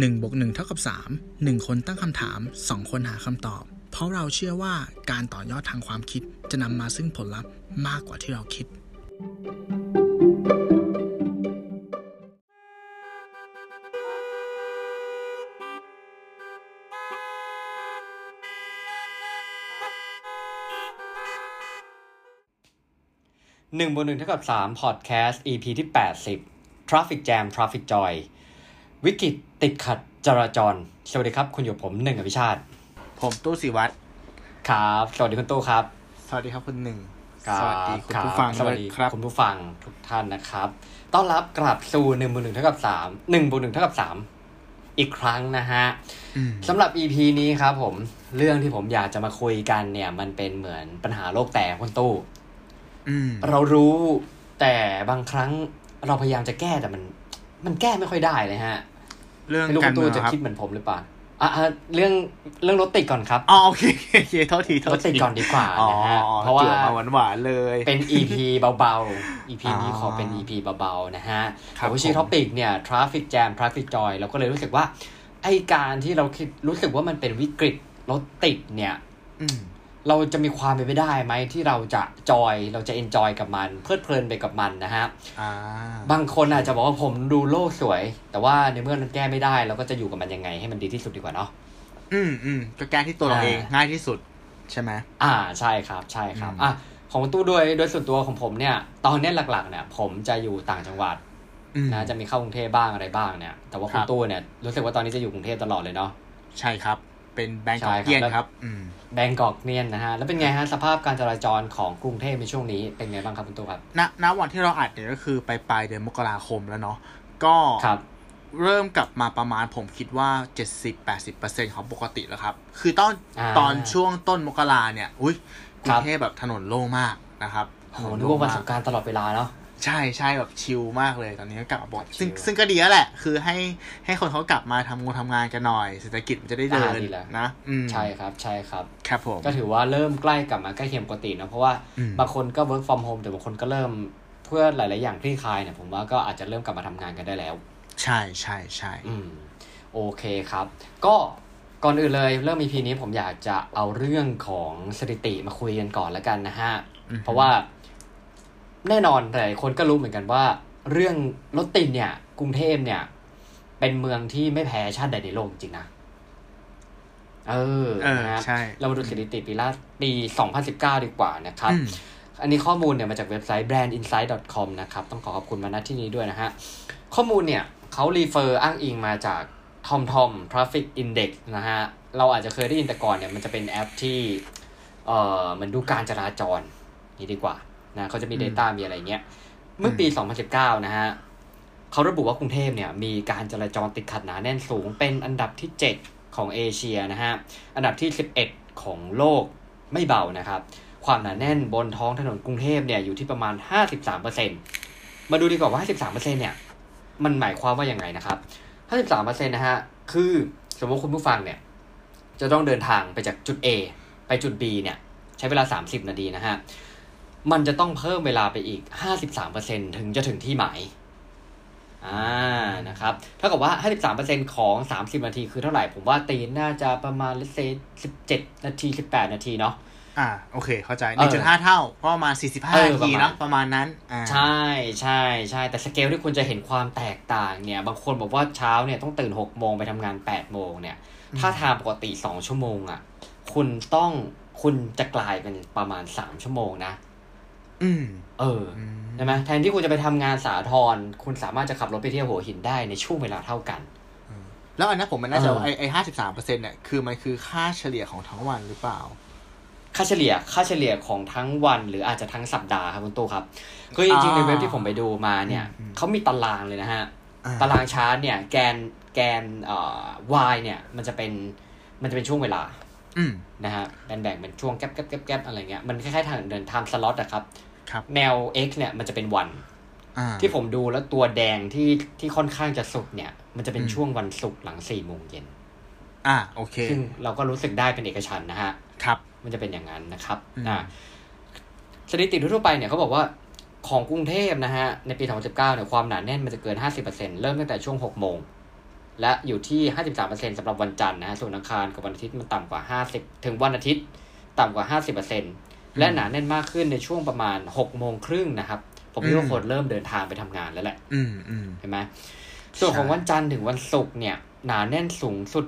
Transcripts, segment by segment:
1บวก1เท่ากับ 3 1 คนตั้งคำถาม 2 คนหาคำตอบ เพราะเราเชื่อว่าการต่อยอดทางความคิดจะนำมาซึ่งผลลัพธ์มากกว่าที่เราคิดหนึ่งบนหนึ่งเท่ากับสามพอดแคสต์ EP ที่แปดสิบ Traffic Jam Traffic Joy วิกฤต ติดขัดจราจร สวัสดีครับ คุณอยู่ผมหนึ่งอภิชาติ ผมตู้สิวัตรครับ สวัสดีคุณตู้ครับ สวัสดีครับคุณหนึ่งรับสวัสดีคุณรับผู้ฟังสวัสดีด้วยครับคุณผู้ฟังทุกท่านนะครับ ต้อนรับกลับสู่หนึ่งบนหนึ่งเท่ากับสามหนึ่งบนหนึ่งเท่ากับสามอีกครั้งนะฮะอืมสำหรับ EP นี้ครับผมเรื่องที่ผมอยากจะมาคุยกันเนี่ย มันเป็นเหมือนปัญหาโลกแตกคุณตู้อืมเรารู้แต่บางครั้งเราพยายามจะแก้แต่มัน มันแก้ไม่ค่อยได้เลยฮะ เรื่องไม่รู้กาคุรณเมืตู้องจะครับคิดเหมือนผมหรือเปล่าอะอะเรื่องเรื่องรถติดก่อนครับอ๋อโอเคโอเคโอเคโทษทีโทรษถติดทีก่อนดีกว่าอ๋อนะฮะเพราะว่าจือมาหวานๆเลย เป็น EP เบาๆ EP นี้อ๋อขอเป็น EP เบาๆนะฮะครับแต่ว่าชื่อผมท็อปิกเนี่ย traffic jam traffic joy เราก็เลยรู้สึกว่าไอการที่เราคิดรู้สึกว่ามันเป็นวิกฤตรถติดเนี่ยอืม เราจะมีความเป็นไปได้ไหมที่เราจะ joy เราจะ enjoy กับมัน เพลิดเพลินไปกับมันนะฮะอ่าบางคนอาจจะบอกว่าผมดูโลกสวย แต่ว่าในเมื่อมันแก้ไม่ได้ เราก็จะอยู่กับมันยังไงให้มันดีที่สุดดีกว่าเนาะอืมอืมก็แก้ที่ตัวเราอ่าเองง่ายที่สุดใช่ไหมอ่าใช่ครับใช่ครับอืมอะของคุณตู้โดยโดยส่วนตัวของผมเนี่ย ตอนเนี้ยหลักๆ เนี่ย ผมจะอยู่ต่างจังหวัดอืมนะจะมีเข้ากรุงเทพบ้างอะไรบ้างเนี่ย แต่ว่าครับคุณบตู้เนี่ยรู้สึกว่าตอนนี้จะอยู่กรุงเทพตลอดเลยเนาะใช่ครับ เป็นแบงก์ใช่กครับเกียนแล้วครับอืมแบงกอกเนี่ยนะฮะ แล้วเป็นไงฮะ สภาพการจราจรของกรุงเทพในช่วงนี้เป็นไงบ้างครับคุณตู้ครับณณวันที่เราอัดเนี่ยก็คือไปปลายเดือนมกราคมแล้วเนาะก็ครับเริ่มกลับมาประมาณผมคิดว่า 70-80%ของปกติแล้วครับ คือตอนอ่าตอนช่วงต้นมกราเนี่ย อุ้ยกครัรุบงเทพแบบถนนโล่งมากนะครับโอ้โหนึกว่าวันสงกรารตลอดเวลาเนาะ ใช่ใช่แบบชิลมากเลย ตอนนี้ก็กลับมาปกติซึ่งชิลซึ่งก็ดีแล้วแหละ คือให้ให้คนเขากลับมาทำงานทำงานกันหน่อยเศรษฐกิจมันจะได้เดินอ่าดีแล้วนะอืมใช่ครับใช่ครับครับผมก็ถือว่าเริ่มใกล้กลับมาใกล้เคียงปกตินะเพราะว่าอืมบางคนก็ work from home แต่บางคนก็เริ่มเพื่อหลาย ๆ อย่างคลี่คลายเนี่ยผมว่าก็อาจจะเริ่มกลับมาทำงานกันได้แล้ว ใช่ใช่ใช่อืมโอเคครับ ก็ก่อนอื่นเลยเริ่ม EP นี้ผมอยากจะเอาเรื่องของสถิติมาคุยกันก่อนแล้วกันนะฮะอืมเพราะว่า แน่นอนหลายคนก็รู้เหมือนกันว่า เรื่องรถติดเนี่ย กรุงเทพเนี่ย เป็นเมืองที่ไม่แพ้ชาติใดในโลกจริงนะเออเออนะฮะใช่เรามาดูสถิติปีล่าปี 2019 ดีกว่านะครับอืมอันนี้ข้อมูลเนี่ยมาจากเว็บไซต์ brandinsight.com นะครับ ต้องขอขอบคุณมาณที่นี้ด้วยนะฮะ ข้อมูลเนี่ยเขารีเฟอร์อ้างอิงมาจาก TomTom Traffic Index นะฮะ เราอาจจะเคยได้ยินแต่ก่อนเนี่ยมันจะเป็นแอปที่ เอ่อเหมันดูการจราจรนี่ดีกว่า นะเขาจะมีอืม Data มีอะไรเงี้ย เมื่อปี 2019 นะฮะเขาระบุว่ากรุงเทพเนี่ยมีการจราจรติดขัดหนาแน่นสูง เป็นอันดับที่ 7 ของเอเชียนะฮะ อันดับที่ 11 ของโลกไม่เบานะครับ ความหนาแน่นบนท้องถนนกรุงเทพเนี่ยอยู่ที่ประมาณ 53%มาดูดีกว่าว่า 53%เนี่ยมันหมายความว่ายังไงนะครับ 53%นะฮะ คือสมมติคุณผู้ฟังเนี่ย จะต้องเดินทางไปจากจุด A ไปจุด B เนี่ย ใช้เวลา 30 นาทีนะฮะ มันจะต้องเพิ่มเวลาไปอีก 53%ถึงจะถึงที่หมายอ่านะครับเท่ากับว่า 53%ของ 30 นาทีคือเท่าไหร่ ผมว่าตีนน่าจะประมาณเลเซ17นาที 18 นาทีเนาะอ่าโอเค เข้าใจเออ1.5เท่าก็ประมาณ45เออนาทีประมาณเนาะประมาณนั้นอ่าใช่ใช่ใช่แต่สเกลที่คุณจะเห็นความแตกต่างเนี่ย บางคนบอกว่าเช้าเนี่ยต้องตื่น6โมงไปทำงาน8โมงเนี่ยอืมถ้าทางปกติ2ชั่วโมงอะ่ะ คุณต้องคุณจะกลายเป็นประมาณ3ชั่วโมงนะอืม เอออืมใช่ไหมแทนที่คุณจะไปทำงานสาทรคุณสามารถจะขับรถไปเที่ยวหัวหินได้ในช่วงเวลาเท่ากัน แล้วอันนั้นผมมันน่าจะเออไอไอห้าสิบสามเปอร์เซ็นต์เนี่ยคือมันคือค่าเฉลี่ยของทั้งวันหรือเปล่า ค่าเฉลี่ยค่าเฉลี่ยของทั้งวัน หรืออาจจะทั้งสัปดาห์ครับคุณตู้ครับคือจริงๆในเว็บที่ผมไปดูมาเนี่ยอืมเขามีตารางเลยนะฮะอ่าตารางชาร์ตเนี่ย แกนแกนเอ่อ y เนี่ย มันจะเป็นมันจะเป็นช่วงเวลาอืมนะฮะแบ่งแบ่งเป็นช่วงแก๊บแก๊บแก๊บแก๊บอะไรเงี้ยมันคล้ายๆทางเดิน time slot อะครับครับ แนว x เนี่ยมันจะเป็นวันอ่าที่ผมดูแล้วตัวแดงที่ที่ค่อนข้างจะสุดเนี่ย มันจะเป็นอืมช่วงวันศุกร์หลังสี่โมงเย็นอ่าโอเค ซึ่งเราก็รู้สึกได้เป็นเอกฉันท์นะฮะ ครับ มันจะเป็นอย่างนั้นนะครับอืมอ่าสถิติทั่วๆไปเนี่ยเขาบอกว่าของกรุงเทพนะฮะ ในปี 2019 เนี่ยความหนาแน่นมันจะเกิน 50%เริ่มตั้งแต่ช่วง 6 โมง และอยู่ที่ 53%สำหรับวันจันทร์นะฮะ ส่วนอังคารกับวันอาทิตย์มันต่ำกว่า 50 ถึงวันอาทิตย์ต่ำกว่า 50% และหนาแน่นมากขึ้นในช่วงประมาณ6โมงครึ่งนะครับ ผมคิดว่าคนเริ่มเดินทางไปทำงานแล้วแหละอืมอืมเห็นไหมส่วนของใช่วันจันทร์ถึงวันศุกร์เนี่ย หนาแน่นสูงสุด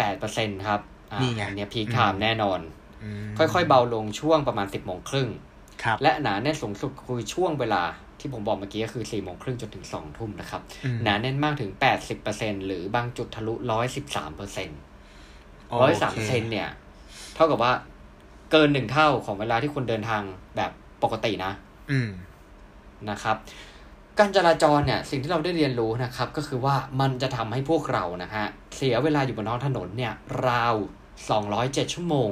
88%ครับอ่านี่ไงอันเนี้พีคไทอืม์มแน่นอนอืมค่อยๆเบาลงช่วงประมาณ10โมงครึ่งครับและหนาแน่นสูงสุดคือช่วงเวลาที่ผมบอกเมื่อกี้ก็คือ4โมงครึ่งจนถึง2ทุ่มนะครับอืมหนาแน่นมากถึง80%หรือบางจุดทะลุ113%โอร้อยเคสามเซนเนี่ย เท่ากับว่า เกินหนึ่งเท่าของเวลาที่คนเดินทางแบบปกตินะ อืมนะครับ การจราจรเนี่ย สิ่งที่เราได้เรียนรู้นะครับ ก็คือว่ามันจะทำให้พวกเรานะฮะเสียเวลาอยู่บนท้องถนนเนี่ย ราว207ชั่วโมง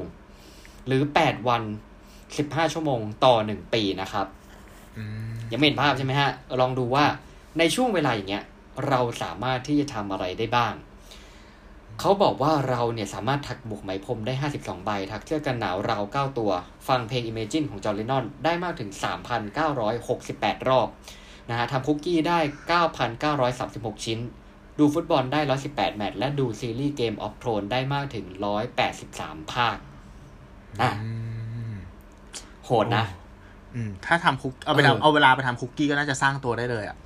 หรือ8วัน15ชั่วโมงต่อ1ปีนะครับอืมยังไม่เห็นภาพใช่ไหมฮะ ลองดูว่าในช่วงเวลาอย่างเงี้ย เราสามารถที่จะทำอะไรได้บ้าง เขาบอกว่าเราเนี่ยสามารถถักหมวกไหมพรมได้ 52 ใบ ถักเสื้อกันหนาวราว9ตัว ฟังเพลง Imagine ของจอร์ l ลนอนได้มากถึง 3,968 รอบนะฮะทำคุกกี้ได้ 9,936 ชิ้น ดูฟุตบอลได้ 118 แมตช์และดูซีรีส์เกมออฟโ r รนได้มากถึง 183 ภาคอะอืมโหดนะอืมถ้าทำคุกเอาไปเออทำเอาเวลาไปทำคุกกี้ก็น่าจะสร้างตัวได้เลยอะ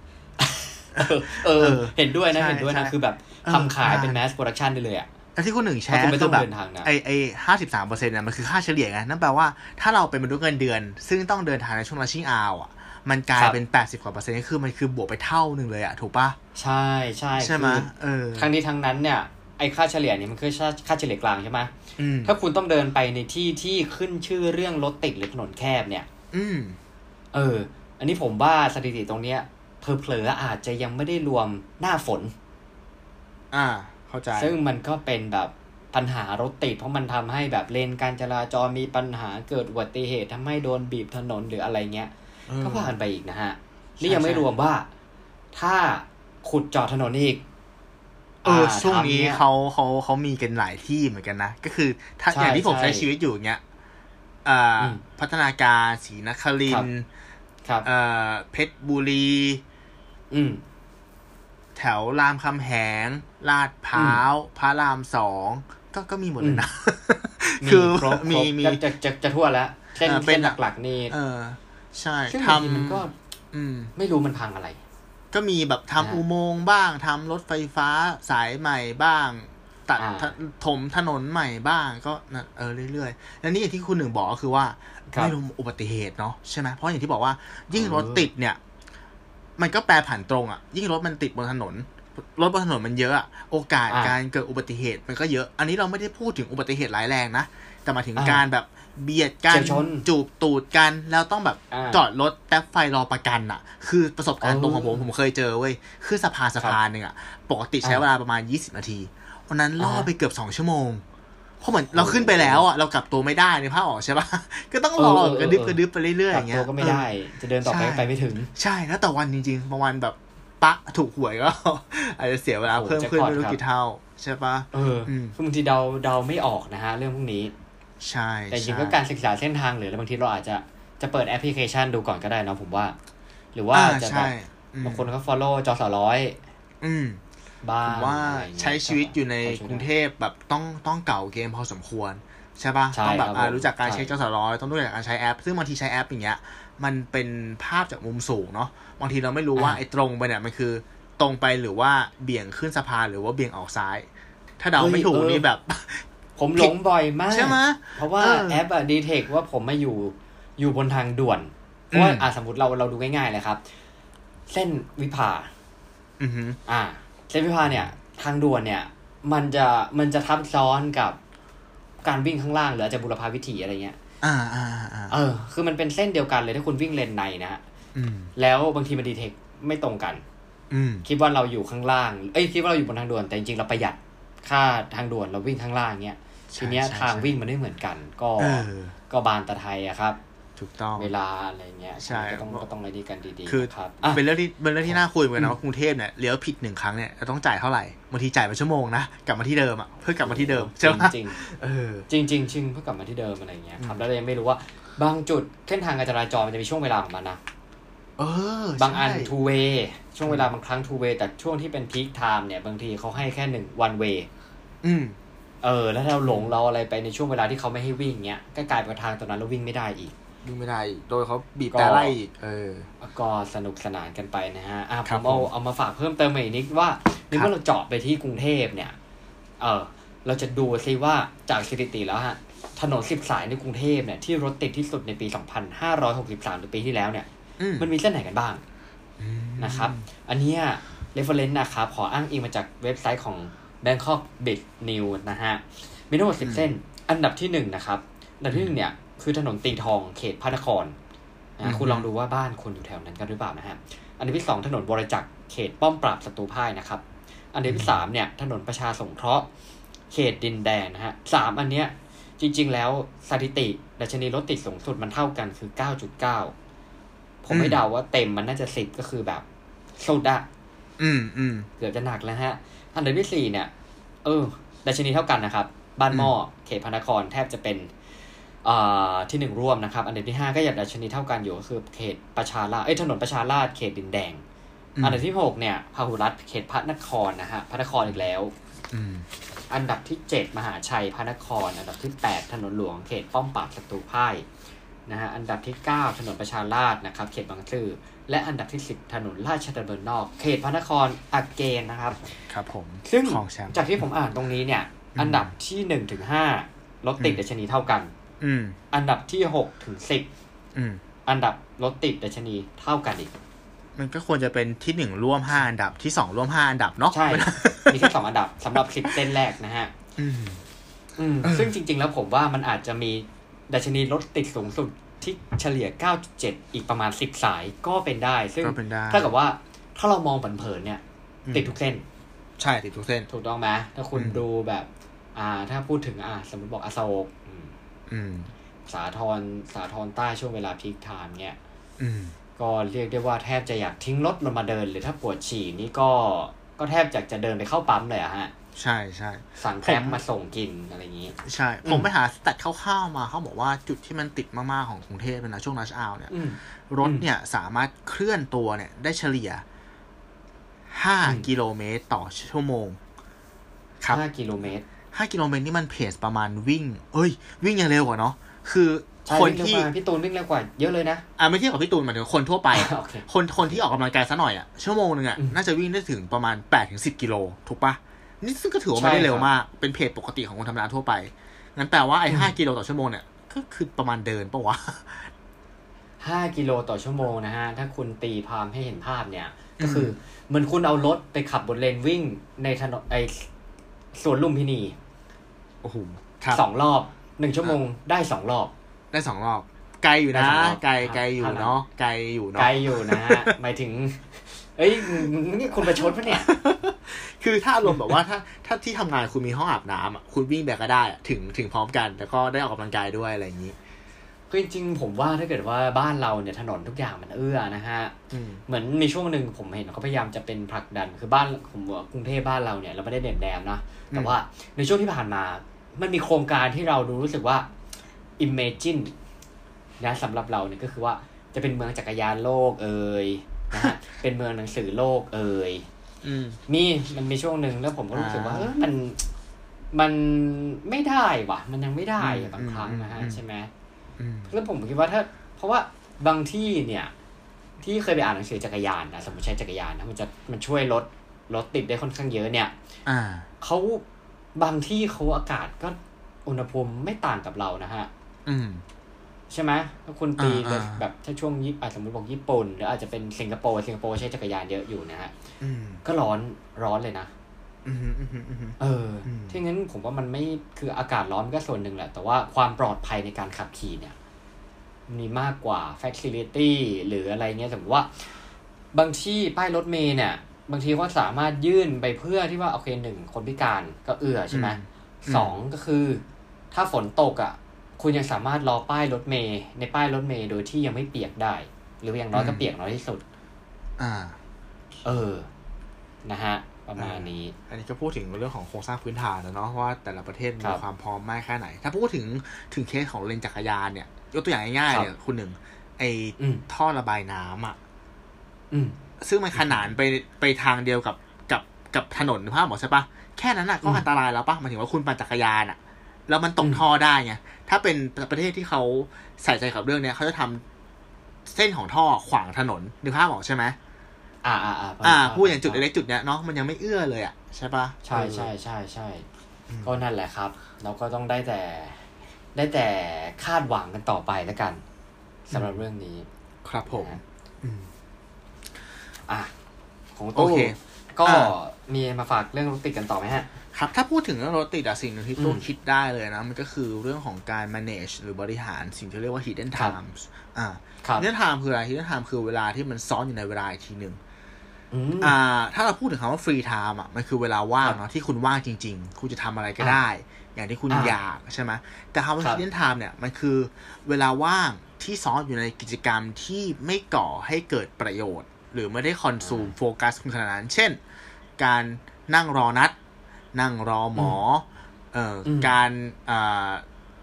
เออเออเห็นด้วยนะใช่เห็นด้วยนะใช่คือแบบเออ ทำขายเป็นใช่ mass production ได้เลยอะแล้วที่คุณหนึ่งแชร์คือเพราะร์คุณไม่ต้องแบบเดินทางนะไอไอห้าสิบสามเปอร์เซ็นต์เนี่ยมันคือค่าเฉลี่ยไงนั่นแปลว่าถ้าเราเป็นมนุษย์เงินเดือน ซึ่งต้องเดินทางในช่วงรัชชิ่งอาวอะมันกลายเป็นแปดสิบกว่าเปอร์เซ็นต์ก็คือมันคือบวกไปเท่าหนึ่งเลยอะถูกปะใช่ใช่ใช่ไหมคือเออทั้งนี้ทั้งนั้นเนี่ยไอ้ค่าเฉลี่ยเนี่ยมันคือค่าค่าเฉลี่ยกลางใช่ไหมอืมถ้าคุณต้องเดินไปในที่ที่ขึ้นชื่อเรื่องรถติดหรือถนนแคบเนี่ย อืม เออ อันนี้ผมว่าสถิติตรงเนี้ยเพลอๆอาจจะยังไม่ได้รวมหน้าฝน อ่า เข้าใจ ซึ่งมันก็เป็นแบบปัญหารถติด เพราะมันทำให้แบบเลนการจราจรมีปัญหาเกิดอุบัติเหตุทำให้โดนบีบถนนหรืออะไรเงี้ยเออก็ว่ากันไปอีกนะฮะใช่นี่ยังไม่ใช่รวมว่า ถ้าขุดเจาะถนนอีกเออช่วงนี้ทำยเขาเขาเขามีกันหลายที่เหมือนกันนะ ก็คือถ้าใช่อย่างที่ผมใช่ใช้ชีวิตอยู่เงี้ยอ่าอืมพัฒนาการศรีนครินทร์ครับเอ่อเพชรบุรี อืม แถวรามคำแหง ลาดพร้าวพระรามสองก็ก็มีหมดเลยนะมีคือครบมีครบมีจะจะจะจะทั่วแล้วเส้นเออเป็เส้นนหลักๆนี่เออ ใช่ซึ่งทบางทีมันก็ำอืม ไม่รู้มันพังอะไร ก็มีแบบนะทำอุโมงค์บ้างทำรถไฟฟ้าสายใหม่บ้าง ตัดอ่าถถมถนนใหม่บ้างก็นะเออเรื่อยๆ แล้วนี่อย่างที่คุณหนึ่งบอกก็คือว่าครับไม่รู้อุบัติเหตุเนาะใช่ไหมเพราะอย่างที่บอกว่ายิ่งเออรถติดเนี่ย มันก็แปรผันตรงอะ่ะ ยิ่งรถมันติดบนถนน รถบนถนนมันเยอะอะโอกาสอ่าการเกิดอุบัติเหตุมันก็เยอะ อันนี้เราไม่ได้พูดถึงอุบัติเหตุร้ายแรงนะ แต่หมายถึงอ่าการแบบเบียดกันเฉียวชนจูบตูดกัน แล้วต้องแบบอ่าจอดรถแท็บไฟรอประกันอะคือประสบการณ์เออตรงของผมผมเคยเจอเว้ยคือสะพานสะพานหนึ่งอะปกติใช้อ่าเวลาประมาณยี่สิบนาทีวันนั้นล่ออ่าไปเกือบสองชั่วโมง เพราะเหมือนเราขึ้นไปแล้วอะเรากลับตัวไม่ได้ในภาพออกใช่ปะก็ต้องรอเออเออเออกระดึบกระดึบไปเรื่อยๆอกลัย่าบงเงี้ตัยวก็ไม่ได้ จะเดินต่อไปใช่ก็ไปไม่ถึง ใช่แล้วแต่วันจริงๆบางวันแบบปะถูกหวยก็อาจจะเสียเวลาโอ้โหเพิ่มขึ้นแจ็คพอตไม่รู้ครับกี่เท่า ใช่ปะเอออมคือบางทีเดาเดาไม่ออกนะฮะ เรื่องพวกนี้ ใช่ แต่จริงๆใช่ก็การศึกษาเส้นทางหรืออะไรบางทีเราอาจจะจะเปิดแอปพลิเคชันดูก่อนก็ได้เนอะผมว่า หรือว่าอ่าจะแบใช่บอืมบางคนก็ follow จอสอร้อยอืม บ้าผงมว่าอะไรอย่างเงี้ยใช้ชีวิตอยู่ในช่วยกรุงได้เทพแบบต้องต้องเก่าเกมพอสมควร ใช่ปะใช่ต้องแบบครับอ่าผมรู้จักการใช่เช็คเจ้าสร้อยต้องรู้จักการใช้แอป ซึ่งบางทีใช้แอปอย่างเงี้ย มันเป็นภาพจากมุมสูงเนาะบางทีเราไม่รู้ว่าอ่าไอ้ตรงไปเนี่ยมันคือตรงไปหรือว่าเบี่ยงขึ้นสะพานหรือว่าเบี่ยงออกซ้าย ถ้าเดาไม่ถูกนี่แบบ ผมหลงบ่อยมากใช่ไหมเพราะว่าเออแอปอะดีเทคว่าผมมาอยู่อยู่บนทางด่วนเพราะว่าอืมอะสมมติเราเราดูง่ายๆเลยครับ เส้นวิภา อือหืออ่า เส้นวิภาเนี่ยทางด่วนเนี่ยมันจะมันจะทับซ้อนกับการวิ่งข้างล่างหรืออาจจะบุรพาวิถีอะไรเงี้ย อ่าอ่าอ่าเออ คือมันเป็นเส้นเดียวกันเลยถ้าคุณวิ่งเลนในนะฮะอืมแล้วบางทีมันดีเทคไม่ตรงกัน อืมคิดว่าเราอยู่ข้างล่าง เอ้ยคิดว่าเราอยู่บนทางด่วนแต่จริงๆเราประหยัดค่าทางด่วนเราวิ่งข้างล่างเงี้ยใช่ทีเนี้ยใช่ทางใช่วิ่งมันไม่เหมือนกัน ก็เออก็บานตะไทยอะครับ ถูกต้องเวลาอะไรเงี้ยใช่ก็ต้องก็ต้องอะไรดีกันดีๆคือนะครับอะเป็นเรื่องที่เป็นเรื่องที่น่าคุยเหมือนกันนะว่ากรุงเทพเนี่ยเลี้ยวผิดหนึ่งครั้งเนี่ยจะต้องจ่ายเท่าไหร่บางทีจ่ายเป็นชั่วโมงนะกลับมาที่เดิมอะเพื่อกลับมาที่เดิมใช่ไหมจริงเออๆจริงๆจริงจริงเพื่อกลับมาที่เดิมอะไรเงี้ยครับแล้วเรายังไม่รู้ว่าบางจุดเส้นทางการจราจรมันจะมีช่วงเวลาของมันนะเออบางอันใช่ two way ช่วงเวลาบางครั้ง two way แต่ช่วงที่เป็น peak time เนี่ยบางทีเขาให้แค่หนึ่ง one way อืมเออ แล้วเราหลงเราอะไรไปในช่วงเวลาที่เขาไม่ให้วิ่งเงี้ยก็กลายเป็นทางตรงนั้นเราวิ่งไม่ได้อีก ดูไม่ได้อีกโดยเขาบีบแต่ไล่อีกเออก็สนุกสนานกันไปนะฮะอะคผรับมเอาผมเอามาฝากเพิ่มเติมมาอีกนิดว่าในครัเมื่อบเราเจาะไปที่กรุงเทพเนี่ย เออเราจะดูซิว่าจากสถิติแล้วฮะถนนสิบสายในกรุงเทพเนี่ยที่รถติดที่สุดในปี2563หรือปีที่แล้วเนี่ยอืมมันมีเส้นไหนกันบ้างนะครับ อันเนี้ย reference นะครับขออ้างอิงมาจากเว็บไซต์ของ Bangkok Big News นะฮะมีทั้งหมดสิบเส้น อันดับที่หนึ่งนะครับ อันดับที่หนึ่งเนี่ย คือถนนตีทองเขตพระนครอืนะมคุณลองดูว่าบ้านคุณอยู่แถวนั้นกันหรือเปล่านะฮะ อันดับที่สองถนนบริจักษ์เขตป้อมปราบศัตรูพ่ายนะครับ อันดับที่สามเนี่ยถนนประชาสงเคราะห์เขตดินแดนนะฮะสามอันเนี้ยจริง ๆ แล้วสถิติดัชนีรถติดสูงสุดมันเท่ากันคือเก้าจุดเก้าผมไม่เดาว่าเต็มมันน่าจะสิบก็คือแบบสุดอะอืมอืมเกือบจะหนักแล้วฮะ อันดับที่สี่เนี่ย เออดัชนีเท่ากันนะครับ บ้านหม้อเขตพระนครแทบจะเป็นอ่า ที่หนึ่งร่วมนะครับอันดับที่ห้าก็อย่างดัชนีเท่ากันอยู่ก็คือเขตประชาราษฎร์เอ้ยถนนประชาราษฎร์เขตดินแดงอืมอันดับที่หกเนี่ยพหุรัฐเขตพระนครนะฮะพระนครอีกแล้วอืมอันดับที่เจ็ดมหาชัยพระนคร อันดับที่แปดถนนหลวงเขตป้อมปราบศัตรูพ่ายนะฮะอันดับที่เก้าถนนประชาราษฎร์นะครับ เขตบางซื่อและอันดับที่สิบถนนราชดำเนินนอก เขตพระนครอักเกนนะครับ ครับผมซึ่งของแชมป์จากที่ผมอ่านตรงนี้เนี่ยอืมอันดับที่หนึ่งถึงห้ารถติดอืมดัชนีเท่ากัน อืมอันดับที่หกถึงสิบอืมอันดับรถติดดัชนีเท่ากันอีก มันก็ควรจะเป็นที่หนึ่งร่วมห้าอันดับที่สองร่วมห้าอันดับเนาะใช่ มีแค่สองอันดับสำหรับสิบเส้นแรกนะฮะอืมอืมเออซึ่งจริง ๆ แล้วผมว่ามันอาจจะมีดัชนีรถติดสูงสุดที่เฉลี่ย 9.7 อีกประมาณ 10 สายก็เป็นได้ ซึ่งก็เป็นได้ถ้ากับว่าถ้าเรามองเผินๆเนี่ยอืมติดทุกเส้น ใช่ติดทุกเส้น ถูกต้องไหมถ้าคุณอืมดูแบบ อ่า ถ้าพูดถึงอ่า สมมติบอกอโศกอืมอืม สาทรสาทรใต้ช่วงเวลาพีคไทม์เนี่ยอืมก็เรียกได้ว่าแทบจะอยากทิ้งรถลงมาเดินหรือถ้าปวดฉี่นี่ก็ก็แทบจะจะเดินไปเข้าปั๊มเลยอะฮะ ใช่ใช่สั่งแกร็บผมมาส่งกินอะไรอย่างนี้ ใช่ ผมไปหาสแตทคร่าวๆมาเขาบอกว่าจุดที่มันติดมากๆของกรุงเทพนะช่วงรัชอาวเนี่ยอืมรถอืมเนี่ยสามารถเคลื่อนตัวเนี่ย ได้เฉลี่ยห้าอืมกิโลเมตรต่อชั่วโมง ครับห้ากิโลเมตร ห้ากิโลเมตรนี่มันเพจประมาณวิ่ง เอ้ย วิ่งยังเร็วกว่าเนาะคือใช่คนวิ่งเร็วที่กว่าพี่ตูนวิ่งเร็วกว่าเยอะเลยนะอ่าไม่เทียบกับพี่ตูนหมายถึงคนทั่วไปอะโอเคคนคนที่ออกกำลังกายซะหน่อยอะชั่วโมงหนึ่งอะอืมน่าจะวิ่งได้ถึงประมาณแปดถึงสิบกิโลถูกปะนี่ซึ่งก็ถือว่าไม่ได้ใช่เร็วครับมาก เป็นเพจปกติของคนธรรมดาทั่วไป งั้นแปลว่าไอ้อืมห้ากิโลต่อชั่วโมงเนี่ยก็คือประมาณเดินปะวะห้ากิโลต่อชั่วโมงนะฮะ ถ้าคุณตีพามให้เห็นภาพเนี่ย ก็คือเหมือนคุณเอารถไปขับบนเลนวิ่งในถนนไอสวนลุมพินี โอ้โหครับสองรอบหนึ่งชั่วโมงได้สองรอบ ได้สองรอบ ไกลอยู่นะได้สองรอบไกลครับไกลอยู่เท่านั้นเนาะไกลอยู่เนาะไกลอยู่นะฮะหมายถึง เอ้ยนี่คุณประชดปะเนี่ย คือถ้าอารมณ์แบบว่าถ้าถ้าที่ทำงานคุณมีห้องอาบน้ำอะคุณวิ่งแบบก็ได้อะถึงถึงพร้อมกันแล้วก็ได้ออกกำลังกายด้วยอะไรอย่างนี้คือจริงๆผมว่าถ้าเกิดว่าบ้านเราเนี่ยถนนทุกอย่างมันเอื้อนะฮะอืมเหมือนมีช่วงหนึ่งผมเห็นเขาพยายามจะเป็นผลักดันคือบ้านผมว่ากรุงเทพบ้านเราเนี่ยเราไม่ได้เด่นแดมนะแต่ว่าในช่วงที่ผ่านมา มันมีโครงการที่เราดูรู้สึกว่า imagine นะสำหรับเราเนี่ยก็คือว่าจะเป็นเมืองจักรยานโลกเอ่ยนะฮะเป็นเมืองหนังสือโลกเอ่ยอืมมีมันมีช่วงหนึ่งแล้วผมก็รู้สึกว่าอ่าเออมันมันไม่ได้ว่ะ มันยังไม่ได้อือะมบางครั้งนะฮะอืมใช่ไหมอืมแล้วผมคิดว่าถ้า เพราะว่าบางที่เนี่ย ที่เคยไปอ่านหนังสือจักรยานนะสมมติใช้จักรยานนะมันจะมันช่วยลดรถติดได้ค่อนข้างเยอะเนี่ย อ่าเขา บางที่เขาอากาศก็อุณหภูมิไม่ต่างกับเรานะฮะอืมใช่ไหมถ้าคุณตีอ่าเลยอ่าแบบถ้าช่วงญี่อะสมมติบอกญี่ปุ่นหรืออาจจะเป็นสิงคโปร์สิงคโปร์ใช้จักรยานเยอะอยู่นะฮะอืมก็ร้อนร้อนเลยนะอืมอืมอืมอืมเอออมที่งั้นผมว่ามันไม่คืออากาศร้อนก็ส่วนหนึ่งแหละ แต่ว่าความปลอดภัยในการขับขี่เนี่ย มีมากกว่า facility หรืออะไรเงี้ยสมมติว่า บางที่ป้ายรถเมล์เนี่ย บางทีก็สามารถยื่นไปเพื่อที่ว่าโอเคหนึ่งคนพิการก็เอื้อใช่ไหมอืมสองก็คือ ถ้าฝนตกอะ คุณยังสามารถรอป้ายรถเมล์ในป้ายรถเมล์โดยที่ยังไม่เปียกได้ หรืออย่างน้อยก็เปียกน้อยที่สุด อ่า เออ นะฮะ ประมาณนี้ อันนี้ก็พูดถึงเรื่องของโครงสร้างพื้นฐานนะเนาะว่าแต่ละประเทศคมีรับความพร้อมมากแค่ไหน ถ้าพูดถึงถึงเคสของเลนจักรยานเนี่ยยกตัวอย่างง่ายๆครับเนี่ยคุณหนึ่งไอ้อืมท่อระบายน้ำอะอืม ซึ่งมันขนานไปไปทางเดียวกับกับกับถนนภาพบอกใช่ปะแค่นั้นอะก็อืมอันตรายแล้วปะหมายถึงว่าคุณปั่นจักรยานอะ แล้วมันตกท่อได้ไงถ้าเป็นประเทศที่เขาใส่ใจกับเรื่องเนี้ยเขาจะทำเส้นของท่อขวางถนนนึกภาพออกใช่ไหมอ่าอ่าอ่าอ่าพูดอย่างจุดเล็กๆจุดเนี้ยเนาะมันยังไม่เอื้อเลยอะใช่ปะใช่ใช่ใช่ใช่ก็นั่นแหละครับ เราก็ต้องได้แต่ได้แต่คาดหวังกันต่อไปแล้วกันสำหรับเรื่องนี้ ครับผมนะอืม อะของโอตู้เคก็อ่ามีมาฝากเรื่องรถติดกันต่อไหมฮะ ครับ ถ้าพูดถึงเรื่องรถติดอะสิ่งหนึ่งที่อืมตู้คิดได้เลยนะ มันก็คือเรื่องของการ manage หรือบริหารสิ่งที่เรียกว่า hidden ครับ times อ่าครับ hidden time คืออะไร hidden time คือเวลาที่มันซ้อนอยู่ในเวลาอีกทีหนึ่งอืมอ่า ถ้าเราพูดถึงคำว่า free time อะมันคือเวลาว่างครับเนาะที่คุณว่างจริง ๆ คุณจะทำอะไรก็ได้ อย่างที่คุณอ่าอยากใช่ไหมแต่คำว่าครับ hidden time เนี่ยมันคือเวลาว่างที่ซ้อนอยู่ในกิจกรรมที่ไม่ก่อให้เกิดประโยชน์ หรือไม่ได้คอนซูมโฟกัสคุณขนาดนั้น เช่น การนั่งรอนัด นั่งรอหมอเอ่ออมการอ่า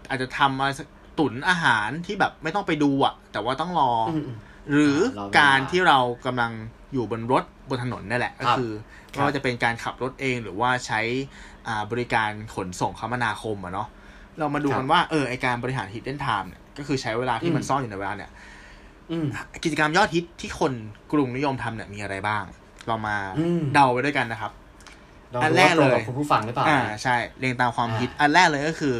อาจจะทำอะไรสักตุนอาหารที่แบบไม่ต้องไปดูอะแต่ว่าต้องรอออืมอืมหรือรอเวลาการที่เรากำลังอยู่บนรถบนถนนนี่แหละ ก็ครับคือครับไม่ว่าจะเป็นการขับรถเองหรือว่าใช้อ่าบริการขนส่งคมนาคมอะเนาะเรามาดูครับกันว่าเออไอการบริหาร hidden time เนี่ยก็คือใช้เวลาที่มันอืมซ่อนอยู่ในเวลาเนี่ยอืม กิจกรรมยอดฮิตที่คนกรุงนิยมทำเนี่ยมีอะไรบ้าง เรามาอืมเดาไปด้วยกันนะครับลองอันดูแรว่ากตรงเลยกับคุณผู้ฟังหรือเปล่าอ่าใช่เรียงตามความอ่าฮิต อันแรกเลยก็คือ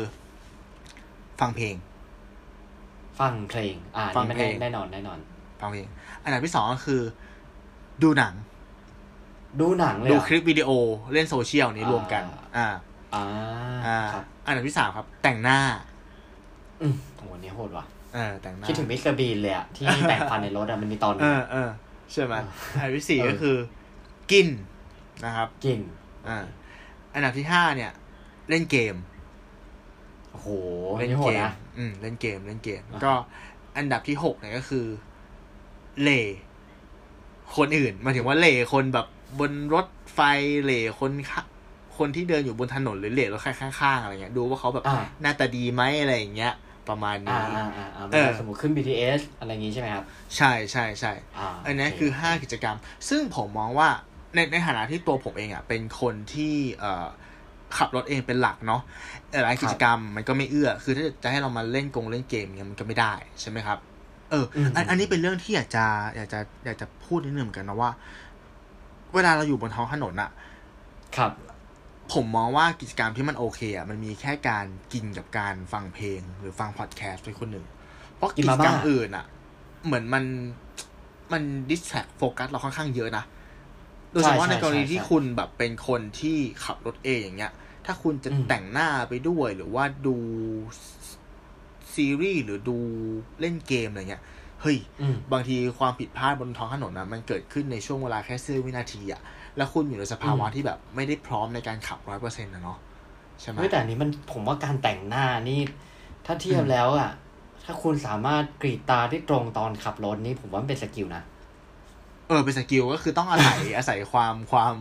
ฟังเพลง ฟังเพลง อ่าฟังนี่มันเพลงแน่นอนแน่นอน ฟังเพลง อันดับที่สองก็คือ ดูหนัง ดูหนังเลยดูเหรอคลิปวิดีโอเล่นโซเชียลนี้อ่ารวมกัน อ่า อ่าอ่าครับอันดับที่สามครับ แต่งหน้า อืมโอ้โหนี่โหดว่ะเออ แต่งหน้าคิดถึงมิสเตอร์บีนเลยอะที่แปรงฟันในรถอะมันมีตอนหนึเองอเออใช่ไหมเอออันดับที่สี่เออก็คือกินนะครับ กินอ่าอันดับที่ห้าเนี่ย เล่นเกมโอ้โหเล่นนี่โหเกดมนะอืมเล่นเกมเล่นเกมอะก็อันดับที่หกเนี่ยก็คือเหล่คนอื่นหมายถึงว่าเหล่คนแบบบนรถไฟเหล่คนข้าคนที่เดินอยู่บนถนนหรือเหล่รถข้างๆอะไรเงี้ยดูว่าเขาแบบอ่าหน้าตาดีไหมอะไรอย่างเงี้ย ประมาณอ่านี้ อ่าอ่าอ่าเออสมมติขึ้น BTS อะไรอย่างงี้ใช่ไหมครับ ใช่ใช่ใช่อ่าอันนี้โเคือห้ากิจกรรม ซึ่งผมมองว่าในในฐานะที่ตัวผมเองอะเป็นคนที่เอ่อขับรถเองเป็นหลักเนาะหลายกิจกรรมมันก็ไม่เอื้อ คือถ้าจะให้เรามาเล่นกงเล่นเกมเนี่ยมันก็ไม่ได้ใช่ไหมครับ เอออมอันอันนี้เป็นเรื่องที่อยากจะอยากจะอยากจะพูดนิดนึงเหมือนกันนะว่า เวลาเราอยู่บนท้องถนนอะครับ ผมมองว่ากิจกรรมที่มันโอเคอะมันมีแค่การกินกับการฟังเพลง หรือฟังพอดแคสต์เป็นคนหนึ่ง เพราะกิกินจมากรรมม่าอื่นอะเหมือนมันมันดิสแทรกโฟกัสเราค่อนข้างเยอะนะโดยเฉพาะใช่ในกรณีใช่ที่ใช่คุณแบบเป็นคนที่ขับรถเองอย่างเงี้ย ถ้าคุณจะอืมแต่งหน้าไปด้วยหรือว่าดูซีรีส์หรือดูเล่นเกมอะไรเงี้ย เฮ้ยอืมบางทีความผิดพลาดบนท้องถนนนะมันเกิดขึ้นในช่วงเวลาแค่เสี้ยววินาทีอะ แล้วคุณอยู่ในสภาวะอืมที่แบบไม่ได้พร้อมในการขับร้อยเปอร์เซ็นต์นะเนาะใช่ไหมเฮ้ยแต่อันนี้มันผมว่าการแต่งหน้านี่ ถ้าเทียบอืมแล้วอะ ถ้าคุณสามารถกรีดตาได้ตรงตอนขับรถนี่ผมว่ามันเป็น skill นะเออเป็นสกิลก็คือต้องอาศัยอาศัยความความ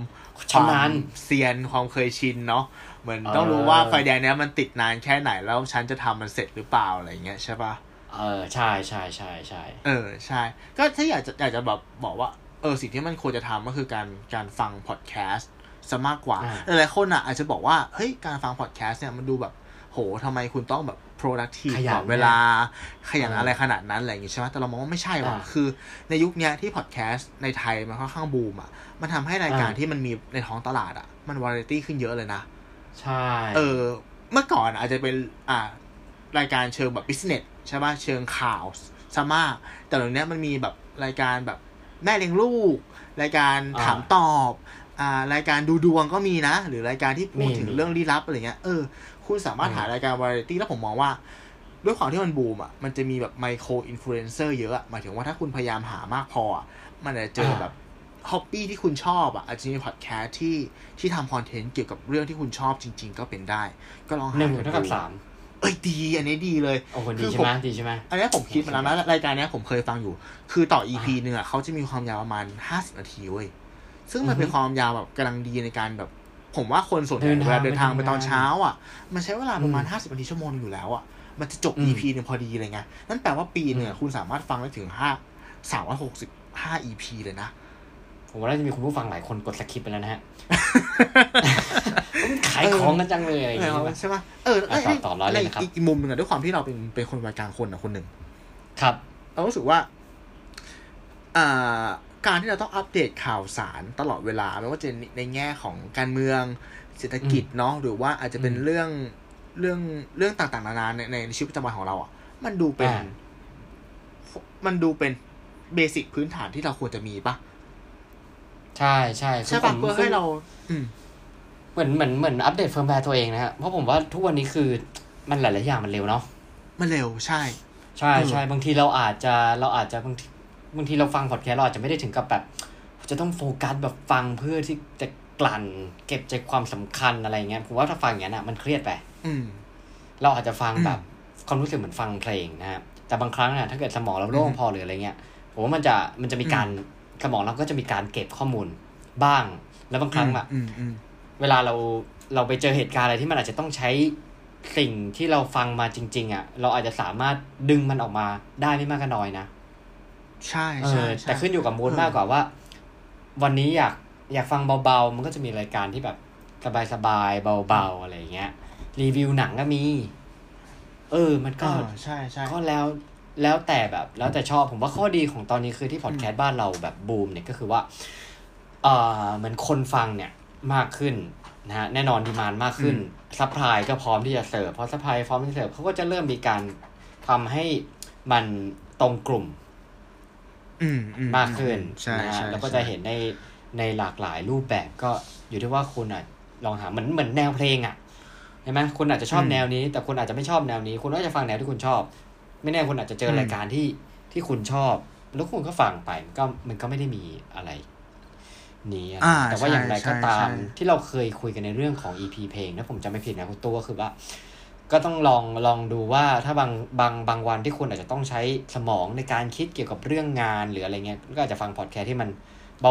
ชำนาญความเซียนความเคยชินเนาะเหมือนเออต้องรู้ว่าไฟแดงเนี้ยมันติดนานแค่ไหนแล้วฉันจะทำมันเสร็จหรือเปล่าอะไรเงี้ยใช่ปะเออใช่ใช่ใช่ใช่เออใช่ ก็ถ้าอยากจะอยากจะแบบบอกว่า เออสิ่งที่มันควรจะทำก็คือการการฟังพอดแคสต์ซะมากกว่าอ่าหลายๆคนอะอาจจะบอกว่าเฮ้ยการฟังพอดแคสต์เนี่ยมันดูแบบโหทำไมคุณต้องแบบ productive ขยันตลอดเวลา ขยันเออออะไรขนาดนั้นอะไรอย่างงี้ใช่ไหมแต่เรามองว่าไม่ใช่ว่ะอ่าคือในยุคเนี้ยที่พอดแคสต์ในไทยมันค่อนข้างบูมอะ มันทำให้รายการอ่าที่มันมีในท้องตลาดอะ มันวาไรตี้ขึ้นเยอะเลยนะ ใช่ เออ เมื่อก่อนอาจจะเป็นอ่ารายการเชิงแบบ business ใช่ป่ะเชิงข่าวซะมากแต่เดี๋ยวนี้มันมีแบบรายการแบบ แม่เลี้ยงลูก รายการถามตอบอ่ารายการดูดวงก็มีนะ หรือรายการที่พูดถึงเรื่องลี้ลับอะไรเงี้ยเออคุณสามารถหารายการวาไรตี้แล้วผมมองว่า ด้วยความที่มันบูมอะมันจะมีแบบ micro influencer เยอะอะหมายถึงว่าถ้าคุณพยายามหามากพออะมันอาจจะเจอแบบ hobby ที่คุณชอบอะอาจจะมีพอดแคสต์ที่ที่ทำคอนเทนต์เกี่ยวกับเรื่องที่คุณชอบจริง ๆ ก็เป็นได้ ก็ลองหาหนึ่งเท่ากับดูสาม เอ้ยดีอันนี้ดีเลยโอ้โหคืดีใช่ผมไหมดีใช่ไหมอันนี้ผมคิดมาแล้วนะรายการเนี้ยผมเคยฟังอยู่ คือต่อ EP อ่าหนึ่งอะเขาจะมีความยาวประมาณห้าสิบนาทีเว้ยซึ่งมันอือฮึเป็นความยาวแบบกำลังดีในการแบบ ผมว่าคนส่วนใหญ่เดินทางเวลาเดินทางไปไปทำตอนงานเช้า อะ มันใช้เวลาประมาณอืมห้าสิบนาทีชั่วโมงหนึ่งอยู่แล้วอะมันจะจบอืม EP หนึ่งพอดีเลยไงนั่นแปลว่าปีหนึ่งอะอืมคุณสามารถฟังได้ถึงห้าสามร้อยหกสิบห้า EP เลยนะ ผมว่าน่าจะมีคุณผู้ฟังหลายคนกดสคริปต์ไปแล้วนะฮะ ขายของกันจังเลยอะไรอย่างเงี้ยใช่ไหมเอออะต่อต่อร้อยเลยนะครับอีกอีกมุมหนึ่งอะด้วยความที่เราเป็นเป็นคนวัยกลางคนอะคนหนึ่งครับ เรารู้สึกว่า อ่า การที่เราต้องอัปเดตข่าวสารตลอดเวลาไม่ว่าจะในในแง่ของการเมืองเศรษฐกิจเนาะหรือว่าอาจจะเป็นอืมเรื่องเรื่องเรื่องต่างๆนานาในในชีวิตประจำวันของเราอะ มันดูเป็นอ่ามันดูเป็น basic พื้นฐานที่เราควรจะมีปะใช่ใช่คือใช่ปะผมเพื่อให้เรา อืม เหมือนเหมือนเหมือนอัปเดตเฟิร์มแวร์ตัวเองนะฮะ เพราะผมว่าทุกวันนี้คือมันหลาย ๆ อย่างมันเร็วเนาะ มันเร็วใช่ ใช่เออใช่บางทีเราอาจจะเราอาจจะบางทีบางทีเราฟังพอดแคสต์เราอาจจะไม่ได้ถึงกับแบบ จะต้องโฟกัสแบบฟังเพื่อที่จะกลั่น เก็บใจความสำคัญอะไรเงี้ยผมว่าถ้าฟังอย่างนั้นอะมันเครียดไปอืมเราอาจจะฟังอืมแบบความรู้สึกเหมือนฟังเพลงนะฮะแต่บางครั้งอะถ้าเกิดสมองเราโล่งอืมพอหรืออะไรเงี้ยผมว่ามันจะมันจะมีการสมองเราก็จะมีการเก็บข้อมูลบ้าง แล้วบางครั้งอะอืมอืม เวลาเราเราไปเจอเหตุการณ์อะไรที่มันอาจจะต้องใช้สิ่งที่เราฟังมาจริง ๆอะ เราอาจจะสามารถดึงมันออกมาได้ไม่มากก็น้อยนะ ใช่เอใช่อใช่แต่ขึ้นอยู่กับมูดเออมากกว่าว่า วันนี้อยากอยากฟังเบาๆ มันก็จะมีรายการที่แบบสบายๆเบาๆอะไรอย่างเงี้ย รีวิวหนังก็มี เออ มันก็อ่าใช่ใช่ก็แล้วแล้วแต่แบบ แล้วแต่ชอบผมว่าข้อดีของตอนนี้คือที่พอดแคสต์บ้านเราแบบบูมเนี่ยก็คือว่า เออเหมือนคนฟังเนี่ย มากขึ้นนะฮะแน่นอน demand มากขึ้น supply ก็พร้อมที่จะเสิร์ฟพอ supply พร้อมที่จะเสิร์ฟเขาก็จะเริ่มมีการทำให้มันตรงกลุ่มอืมอืมากขึ้นใช่นะฮะใช่แล้วก็จะเห็นในในหลากหลายรูปแบบก็อยู่ที่ว่าคุณอะลองหาเหมือนเหมือนแนวเพลงอะใช่ไหมคุณอาจจะชอบแนวนี้ แต่คุณอาจจะไม่ชอบแนวนี้ คุณก็จะฟังแนวที่คุณชอบ ไม่แน่คุณอาจจะเจอรายการที่ที่คุณชอบ แล้วคุณก็ฟังไปมันก็มันก็ไม่ได้มีอะไร นี้อะอ่าแต่ว่าอย่างไรใช่ก็ตามใช่ที่เราเคยคุยกันในเรื่องของ EP เพลงถ้าผมจำไม่ผิดนะคุณตัวก็คือว่า ก็ต้องลองลองดูว่าถ้าบางบางบางวันที่คุณอาจจะต้องใช้สมองในการคิดเกี่ยวกับเรื่องงานหรืออะไรเงี้ยก็อาจจะฟังพอดแคสต์ที่มัน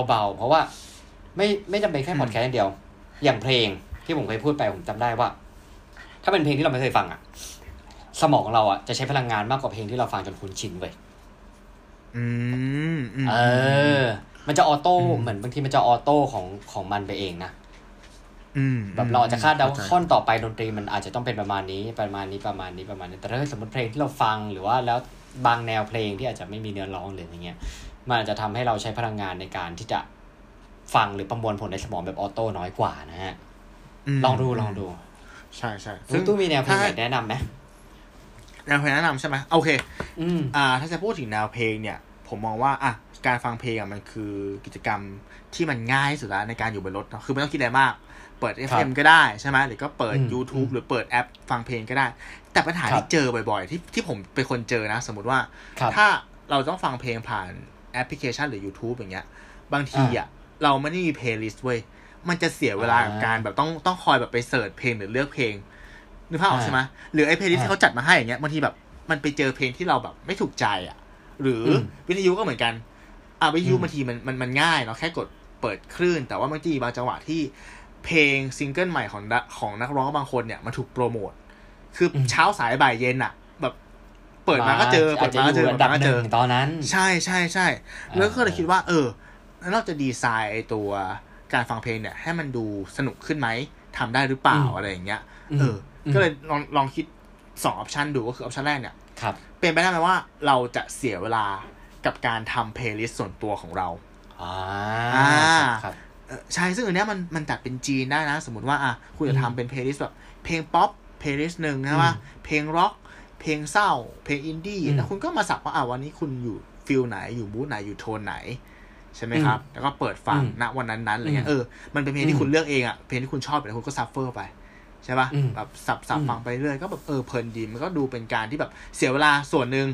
เบาๆ เพราะว่าไม่ไม่จำเป็นแค่พอดแคสต์อย่างเดียว อย่างเพลงที่ผมเคยพูดไปผมจำได้ว่า ถ้าเป็นเพลงที่เราไม่เคยฟังอะสมองเราอะจะใช้พลังงานมากกว่าเพลงที่เราฟังจนคุ้นชินเว้ยอืมอืมเออ มันจะออโต้อืมเหมือนบางทีมันจะออโต้ของของมันไปเองนะอืมแบบเราอาจจะคาดเดาว่าข้ใจท่อนต่อไปดนตรีมันอาจจะต้องเป็นประมาณนี้ประมาณนี้ประมาณนี้ประมาณนี้แต่ถ้าสมมติเพลงที่เราฟังหรือว่าแล้วบางแนวเพลงที่อาจจะไม่มีเนื้อร้องหรืออะไรเงี้ยมันอาจจะทำให้เราใช้พลังงานในการที่จะฟังหรือประมวลผลในสมองแบบออโต้น้อยกว่านะฮะมลองดูลองดู ใช่ใช่ซึ่งตู้มีแนวเพลงไหนถ้าแนะนำไหมแนวเพลงแนะนำใช่ไหมโอเค อืมอ่า ถ้าจะพูดถึงแนวเพลงเนี่ย ผมมองว่าอะ การฟังเพลงอะมันคือกิจกรรมที่มันง่ายที่สุดแล้วในการอยู่บนรถเนอะคือไม่ต้องคิดอะไรมาก เปิด FM ก็ได้ใช่ไหมหรือก็เปิดอืม YouTube อืมหรือเปิดแอปฟังเพลงก็ได้ แต่ปัญหาครับที่เจอบ่อย ๆ ที่ที่ผมเป็นคนเจอนะ สมมติว่าครับถ้าเราต้องฟังเพลงผ่านแอปพลิเคชันหรือ YouTube อย่างเงี้ย บางทีอะเราไม่ได้มี playlist เว้ยมันจะเสียเวลากับอ่าการแบบต้องต้องคอยแบบไป search เพลงหรือเลือกเพลงนึกภาพออกอ่าใช่ไหมหรือไอ้ playlist อ่าที่เขาจัดมาให้อย่างเงี้ยบางทีแบบมันไปเจอเพลงที่เราแบบไม่ถูกใจอะหรืออมวิทยุก็เหมือนกัน อะวิทยุอืมบางทีมันมันมันง่ายเนาะแค่กดเปิดคลื่น แต่ว่าบางทีบางจังหวะที่เพลงซิงเกิลใหม่ของนักของนักร้องบางคนเนี่ยมันถูกโปรโมท คืออมเช้าสายบ่ายเย็นอะแบบเปิดมาก็เจอเปิดมาก็เจออาจเปิจะดอยู่อันดับหนึ่งเปิดมาก็เจอตอนนั้น ใช่ใช่ใช่แล้วก็เลยคิดว่า เออแล้วเราจะดีไซน์ไอ้ตัวการฟังเพลงเนี่ย ให้มันดูสนุกขึ้นไหมทำได้หรือเปล่าอืมอะไรอย่างเงี้ยอืมเอออมก็เลยลองลองคิดสอง option ดูก็คือ option แรกเนี่ยครับเป็นไปได้ไหมว่าเราจะเสียเวลา กับการทำ playlist ส่วนตัวของเราอ่าอ่าครับเออใช่ซึ่งอันเนี้ยมันมันจัดเป็นจีนได้นะ สมมติว่าอะคุณจะอืมทำเป็น playlist แบบเพลงป๊อป playlist หนึ่งนะว่าอืมเพลงร็อกเพลงเศร้า เพลงอินดี้อืมแล้วคุณก็มาสับว่าอะวันนี้คุณอยู่feel ไหนอยู่ mood ไหนอยู่โทนไหนใช่ไหมครับ แล้วก็เปิดฟังอืมณวันนั้นๆอะไรเงี้ยอืมเออมันเป็นเพลงอืมที่คุณเลือกเองอะเพลงที่คุณชอบแล้วคุณก็ shuffle ไปใช่ป่ะอืมแบบสับสับอืมฟังไปเรื่อยก็แบบเออเพลินดีมันก็ดูเป็นการที่แบบเสียเวลาส่วนหนึ่ง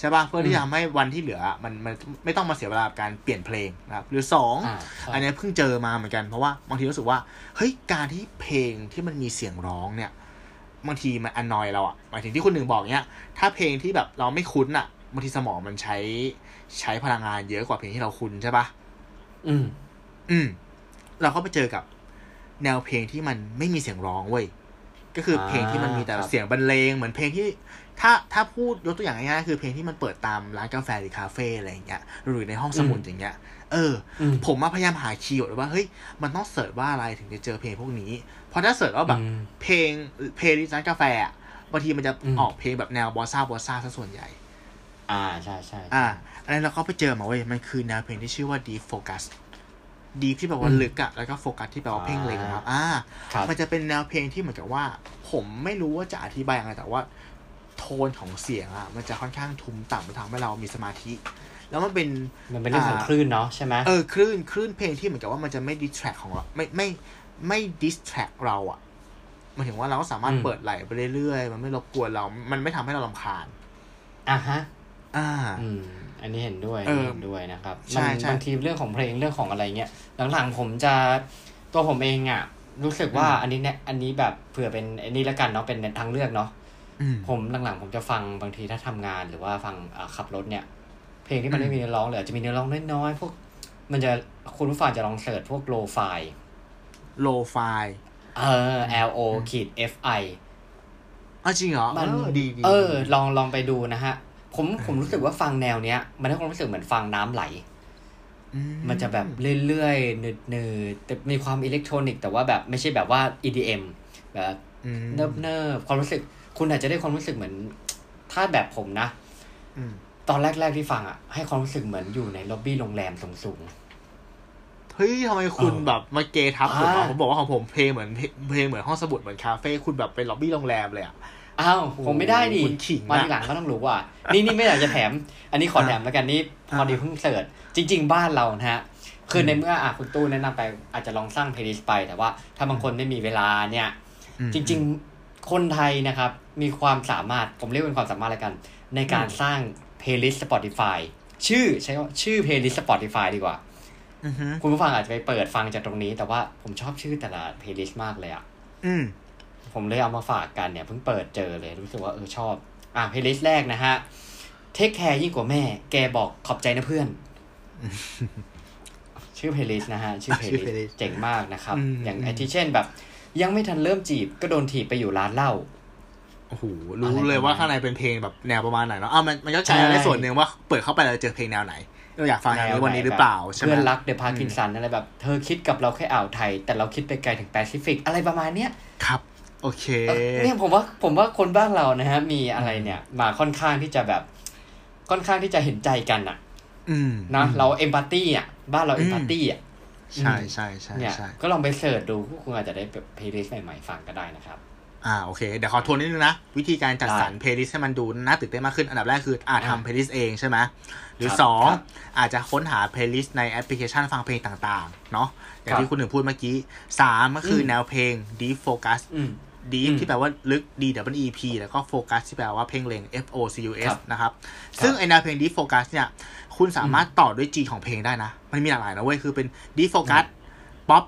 ใช่ป่ะเพื่อที่จะทำให้วันที่เหลือมันมันไม่ต้องมาเสียเวลากับการเปลี่ยนเพลงนะครับ หรือสองอ่าครับอันเนี้ยเพิ่งเจอมาเหมือนกันเพราะว่าบางทีรู้สึกว่าเฮ้ยการที่เพลงที่มันมีเสียงร้องเนี่ยบางทีมัน annoy เราอะหมายถึงที่คุณหนึ่งบอกเนี้ยถ้าเพลงที่แบบเราไม่คุ้นอะบางทีสมองมันใช้ใช้พลังงานเยอะกว่าเพลงที่เราคุ้นใช่ปะอืม อืม เราก็ไปเจอกับ แนวเพลงที่มันไม่มีเสียงร้องเว้ย ก็คือเพลงที่มันมีแต่อ่าครับเสียงบรรเลงเหมือนเพลงที่ ถ้าถ้าพูดยกตัวอย่างง่ายๆคือเพลงที่มันเปิดตามร้านกาแฟหรือคาเฟ่อะไรอย่างเงี้ยหรือในห้องสมุดอย่างเงี้ยเอออืมผมมาพยายามหา keyword ว่าเฮ้ยมันต้อง search ว่าอะไรถึงจะเจอเพลงพวกนี้ เพราะถ้า search ว่าแบบอืมเพลงเพลงร้านกาแฟอะบางทีมันจะอืมออกเพลงแบบแนว bossa bossa ซะส่วนใหญ่ อ่าใช่ใช่อ่าอันนั้นเราก็ไปเจอมาเว้ยมันคือแนวเพลงที่ชื่อว่า deep focus deep ที่แปลว่าลึกอะแล้วก็โฟกัสที่แปลว่าเพ่งเล็งครับ อ่าครับมันจะเป็นแนวเพลงที่เหมือนกับว่า ผมไม่รู้ว่าจะอธิบายยังไงแต่ว่า โทนของเสียงอะมันจะค่อนข้างทุ้มต่ำมันทำให้เรามีสมาธิ แล้วมันเป็นมันเป็นเรื่องของคลื่นเนาะใช่ไหมเออคลื่นคลื่นเพลงที่เหมือนกับว่ามันจะไม่ distract ของเราไม่ไม่ไม่ distract เราอะหมายถึงว่าเราก็สามารถเปิดไหลไปเรื่อยๆ มันไม่รบกวนเรา มันไม่ทำให้เราลำคาญอะฮะ อ่า อืม อันนี้เห็นด้วยเออเห็นด้วยนะครับใช่มันใช่บางทีเรื่องของเพลงเรื่องของอะไรเงี้ยหลังๆผมจะตัวผมเองอะ รู้สึกว่าอืมอันนี้เนี่ยอันนี้แบบเผื่อเป็นอันนี้ละกันเนาะเป็นทางเลือกเนาะอืม ผมหลังๆ ผมจะฟังบางทีถ้าทำงานหรือว่าฟังอ่าขับรถเนี่ย เพลงที่มันอืมไม่มีเนื้อร้องหรืออาจจะมีเนื้อร้องน้อยๆพวก มันจะคุณผู้ฟังจะลอง search พวก lo-fi lo-fi เออ L O ขีด F I อะจริงเหรอมันเออดีดีเออดีลองลองไปดูนะฮะ ผมผมรู้สึกว่าฟังแนวเนี้ย มันให้ความรู้สึกเหมือนฟังน้ำไหลอืมันจะแบบเรื่อยๆเนิบๆแต่มีความอิเล็กทรอนิกส์แต่ว่าแบบไม่ใช่แบบว่า EDM แบบอืมเนิบเนิบๆความรู้สึก คุณอาจจะได้ความรู้สึกเหมือน ถ้าแบบผมนะอืมตอนแรก ๆที่ฟังอะ ให้ความรู้สึกเหมือนอยู่ในล็อบบี้โรงแรมสูงเฮ้ยทำไมคุณเออแบบมาเกทับผมอ่าอะผมบอกว่าของผมเพลงเหมือนเพลงเพลงเหมือนห้องสมุดเหมือนคาเฟ่คุณแบบเป็นล็อบบี้โรงแรมเลยอะๆอ้าวผมไม่ได้ดิคุณขิงมาอะทีหลังก็ต้องรู้ว่า นี่นี่ไม่อยากจะแถม อันนี้ขออะแถมแล้วกันนี่พอดีเพิ่ง search จริง ๆ บ้านเรานะฮะคือในเมื่ออะคุณตู้แนะนำไปอาจจะลองสร้าง playlist ไป แต่ว่าถ้าบางคนไม่มีเวลาเนี่ยอืมจริง ๆ คนไทยนะครับมีความสามารถผมเรียกเป็นความสามารถแล้วกัน ในการสร้างเพลย์ลิสต์ Spotify ชื่อใช้ว่าชื่อเพลย์ลิสต์ Spotify ดีกว่าอือฮึคุณผู้ฟังอาจจะไปเปิดฟังจากตรงนี้ แต่ว่าผมชอบชื่อแต่ละ playlist มากเลยอะอืมผมเลยเอามาฝากกันเนี่ยเพิ่งเปิดเจอเลยรู้สึกว่าเออชอบ อะ playlist แรกนะฮะ take care ยิ่งกว่าแม่ แกบอกขอบใจนะเพื่อน ชื่อเพลย์ลิสต์นะฮะ ชื่อเพลย์ชื่อลิส playlist ต์เจ๋งมากนะครับอืมอย่างไอที่เช่นแบบ ยังไม่ทันเริ่มจีบก็โดนถีบไปอยู่ร้านเหล้าโอ้โหรู้อะไรเลยว่าประมาณข้างในเป็นเพลงแบบแนวประมาณไหนเนาะอะมันมันก็ใช่ใช้ได้ส่วนหนึ่งว่าเปิดเข้าไปแล้วเจอเพลงแนวไหนเราอยากฟังอย่างนี้วันนี้หรือเปล่าใช่ไหมเพื่อนรักเดอะพาร์กินสันอะไรแบบ เธอคิดกับเราแค่อ่าวไทย แต่เราคิดไปไกลถึงแปซิฟิกอะไรประมาณเนี้ยครับโอเคเออเนี่ยผมว่าผมว่าคนบ้านเรานะฮะ มีอะไรเนี่ย มาค่อนข้างที่จะแบบ ค่อนข้างที่จะเห็นใจกันอะอืมนะเราเอมพัตตี้อะ บ้านเราอืม empathy อะ ใช่ใช่ใช่เนี่ยใช่ก็ลองไป searchดูพวกคุณอาจจะได้แบบ playlist ใหม่ๆฟังก็ได้นะครับ อ่าโอเค เดี๋ยวขอทวนนิดนึงนะ วิธีการจัดสรรได้ playlist ให้มันดูน่าตื่นเต้นมากขึ้น อันดับแรกคืออาจอ่าทำ playlist เองใช่ไหมหรือครับสองครับอาจจะค้นหา playlist ในแอปพลิเคชันฟังเพลงต่างๆ เนาะอย่างครับที่คุณหนึ่งพูดเมื่อกี้สามก็คืออมแนวเพลง deep focus อืม deep อืมที่แปลว่าลึก D double E P แล้วก็ focus ที่แปลว่าเพ่งเล็ง F O C U S ครับนะครับ ซึ่งไอแนวเพลง deep focus เนี่ย คุณสามารถต่อด้วย G ของเพลงได้นะ มันมีหลากหลายนะเว้ย คือเป็น deep focus pop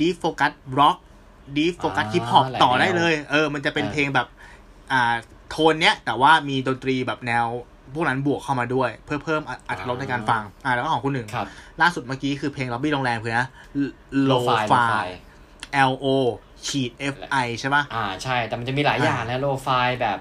deep focus rock deep focus อ่า hip hop หลายต่อได้แนวเลย เออ มันจะเป็นเออเพลงแบบ อ่า โทนเนี้ย แต่ว่ามีดนตรีแบบแนว พวกนั้นบวกเข้ามาด้วย เพื่อเพิ่มอรรถรสในการฟัง อ่าแล้วก็ของคุณหนึ่งครับล่าสุดเมื่อกี้คือเพลง lobby โรงแรมคือนะ low Lo-fi fi L O ขีด F I ใช่ป่ะอ่า ใช่ แต่มันจะมีหลายอย่างนะโลไฟแบบ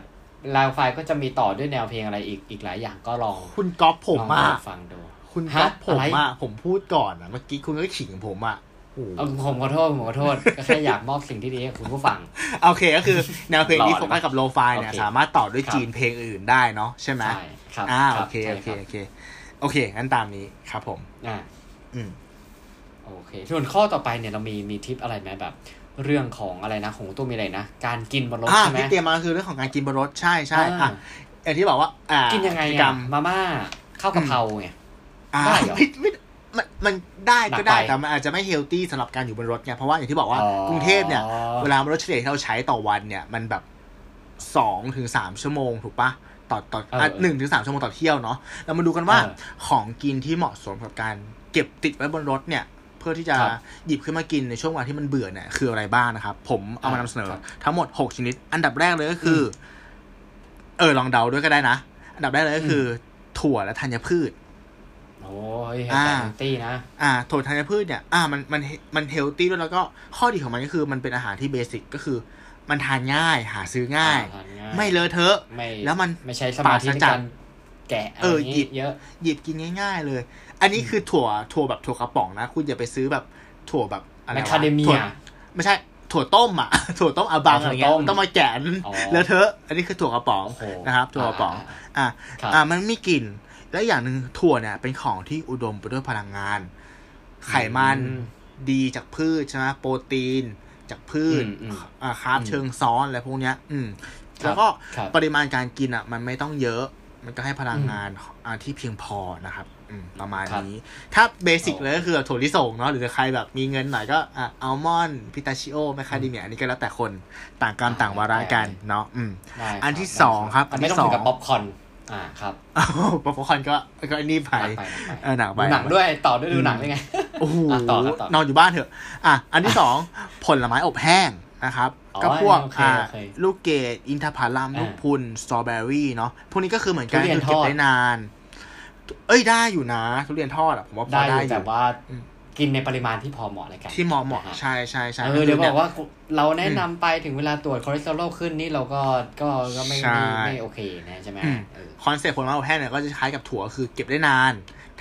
ลาวไฟก็จะมีต่อด้วยแนวเพลงอะไรอีกอีกหลายอย่างก็ลองคุณก๊อฟผมลองอะไปฟังดู คุณฮะก๊อฟผมอะไรอะผมพูดก่อนอะเมื่อกี้คุณก็ขิงผมอะโอ้โหเอาผมขอโทษผมขอโทษ ก็แค่อยากมอบสิ่งที่ดีให้คุณผู้ฟัง โอเคก็คือแนวเพลงหล่อที่โฟกัสกับโลฟายเนี่ยโอเคสามารถต่อด้วยครับจีนเพลงอื่นได้เนาะใช่ไหมใช่ครับอ่ารัโอบเคใช่โอเครับโอเคโอเคงั้นตามนี้ครับผม อ่าอืมโอเค ส่วนข้อต่อไปเนี่ยเรามีมีทิปอะไรไหมแบบ เรื่องของอะไรนะของตัวมีอะไรนะ การกินบนรถอ่าใช่ไหมที่เตรียมมาคือเรื่องของการกินบนรถใช่ใช่อ่าอะอย่างที่บอกว่าอ่ากินยังไงกิจกรอะรมมาม่าข้าวกะเพราไงอ่าได้เหรอไม่ไม่มันมันได้หนักก็ได้ไปแต่มันอาจจะไม่เฮลตี้สำหรับการอยู่บนรถไงเพราะว่าอย่างที่บอกว่าอ๋อกรุงเทพเนี่ย เวลารถเฉลี่ยที่เราใช้ต่อวันเนี่ย มันแบบสองถึงสามชั่วโมงถูกปะต่อต่อเอออะหนึ่งถึงสามชั่วโมงต่อเที่ยวเนาะเรามาดูกันว่าเออของกินที่เหมาะสมกับการเก็บติดไว้บนรถเนี่ยเพื่อที่จะครับหยิบขึ้นมากินในช่วงเวลาที่มันเบื่อเนี่ยคืออะไรบ้างนะครับ ผมเอามานำเสนอครับทั้งหมดหกชนิด อันดับแรกเลยก็คืออเออลองเดาด้วยก็ได้นะ อันดับแรกเลยก็คืออถั่วและธัญพืชโอ้ยเฮลอ่าตี้นะ อ่าถั่วธัญพืชเนี่ย อ่า มัน มัน มันเฮลตี้ด้วยแล้วก็ข้อดีของมันก็คือมันเป็นอาหารที่เบสิกก็คือ มันทานง่าย หาซื้อง่ายอ่ทนง่ายไม่เลอะเทอะไม่แล้วมันไม่ใช้สมาธิในปราศจากการแกะอะไรเอออย่างหยิงี้บเยอะ หยิบกินง่าย ๆ เลย อันนี้คือถั่วถั่วแบบถั่วกระป๋องนะ คุณอย่าไปซื้อแบบถั่วแบบอะไรแมวะคคาเดเมีถั่วยไม่ใช่ถั่วต้มอะถั่วต้มอาบังอ๋ออะถั่ไรวเงี้ยต้มต้องมาแกะอ๋อเลอะเทอะอันนี้คือถั่วกระป๋องโอ้โหนะครับถั่วกระป๋อง อะครับอะมันมีกลิ่นและอย่างหนึ่งถั่วเนี่ยเป็นของที่อุดมไปด้วยพลังงาน ไขมันอืมดีจากพืชใช่ไหมโปรตีนจากพืชอืมอืมอ่าคาร์บอืมเชิงซ้อนอะไรพวกเนี้ย อืมครับแล้วก็ครับปริมาณการกินอะ มันไม่ต้องเยอะ มันก็ให้พลังงานอ่าที่เพียงพอนะครับอืม ประมาณครับนี้ ถ้า basic โอ้เลยก็คือถั่วลิสงเนาะหรือใครแบบมีเงินหน่อยก็อะอัลมอนด์พิสตาชิโอแมคคาเดเมียอันนี้ก็แล้วแต่คนต่างกรรมต่างวาระกันเนาะอืมได้ครับ อันที่ได้สองครับอันไม่ต้องอันที่ถึงกับสองป๊อปคอร์นอ่าครับอ้าวป๊อปคอร์นก็ก็อันนี้ไปหนักไปหนักไปเออหนักไปดูหนังด้วยต่อด้วยดูหนังด้วยไงโอ้โหอะต่อครับต่อนอนอยู่บ้านเถอะ อะอันที่สองผลไม้อบแห้งนะครับอ๋อก็พวกโอเคอ่าโอเคลูกเกดอินทผลัมอ่าลูกพรุนสตรอเบอรี่เนาะพวกนี้ก็คือเหมือนกันทุเรียนคือเก็บทอดได้นาน เอ้ยได้อยู่นะ ทุเรียนทอดอะผมว่าพอได้อยู่ ได้อยู่ แต่ว่าอืมกินในปริมาณที่พอเหมาะเลยกันที่เหมาะเหมาะนะฮะใช่ใช่ใช่เออเดี๋ยวคือบอกว่าเราแนะนำไปถึงเวลาตรวจคอเลสเตอรอลขึ้นนี่เราก็ก็ก็ไม่ใช่ไม่ไม่โอเคนะใช่ไหมอืมเออ concept ผลไม้อบแห้งเนี่ยก็จะคล้ายกับถั่วคือเก็บได้นาน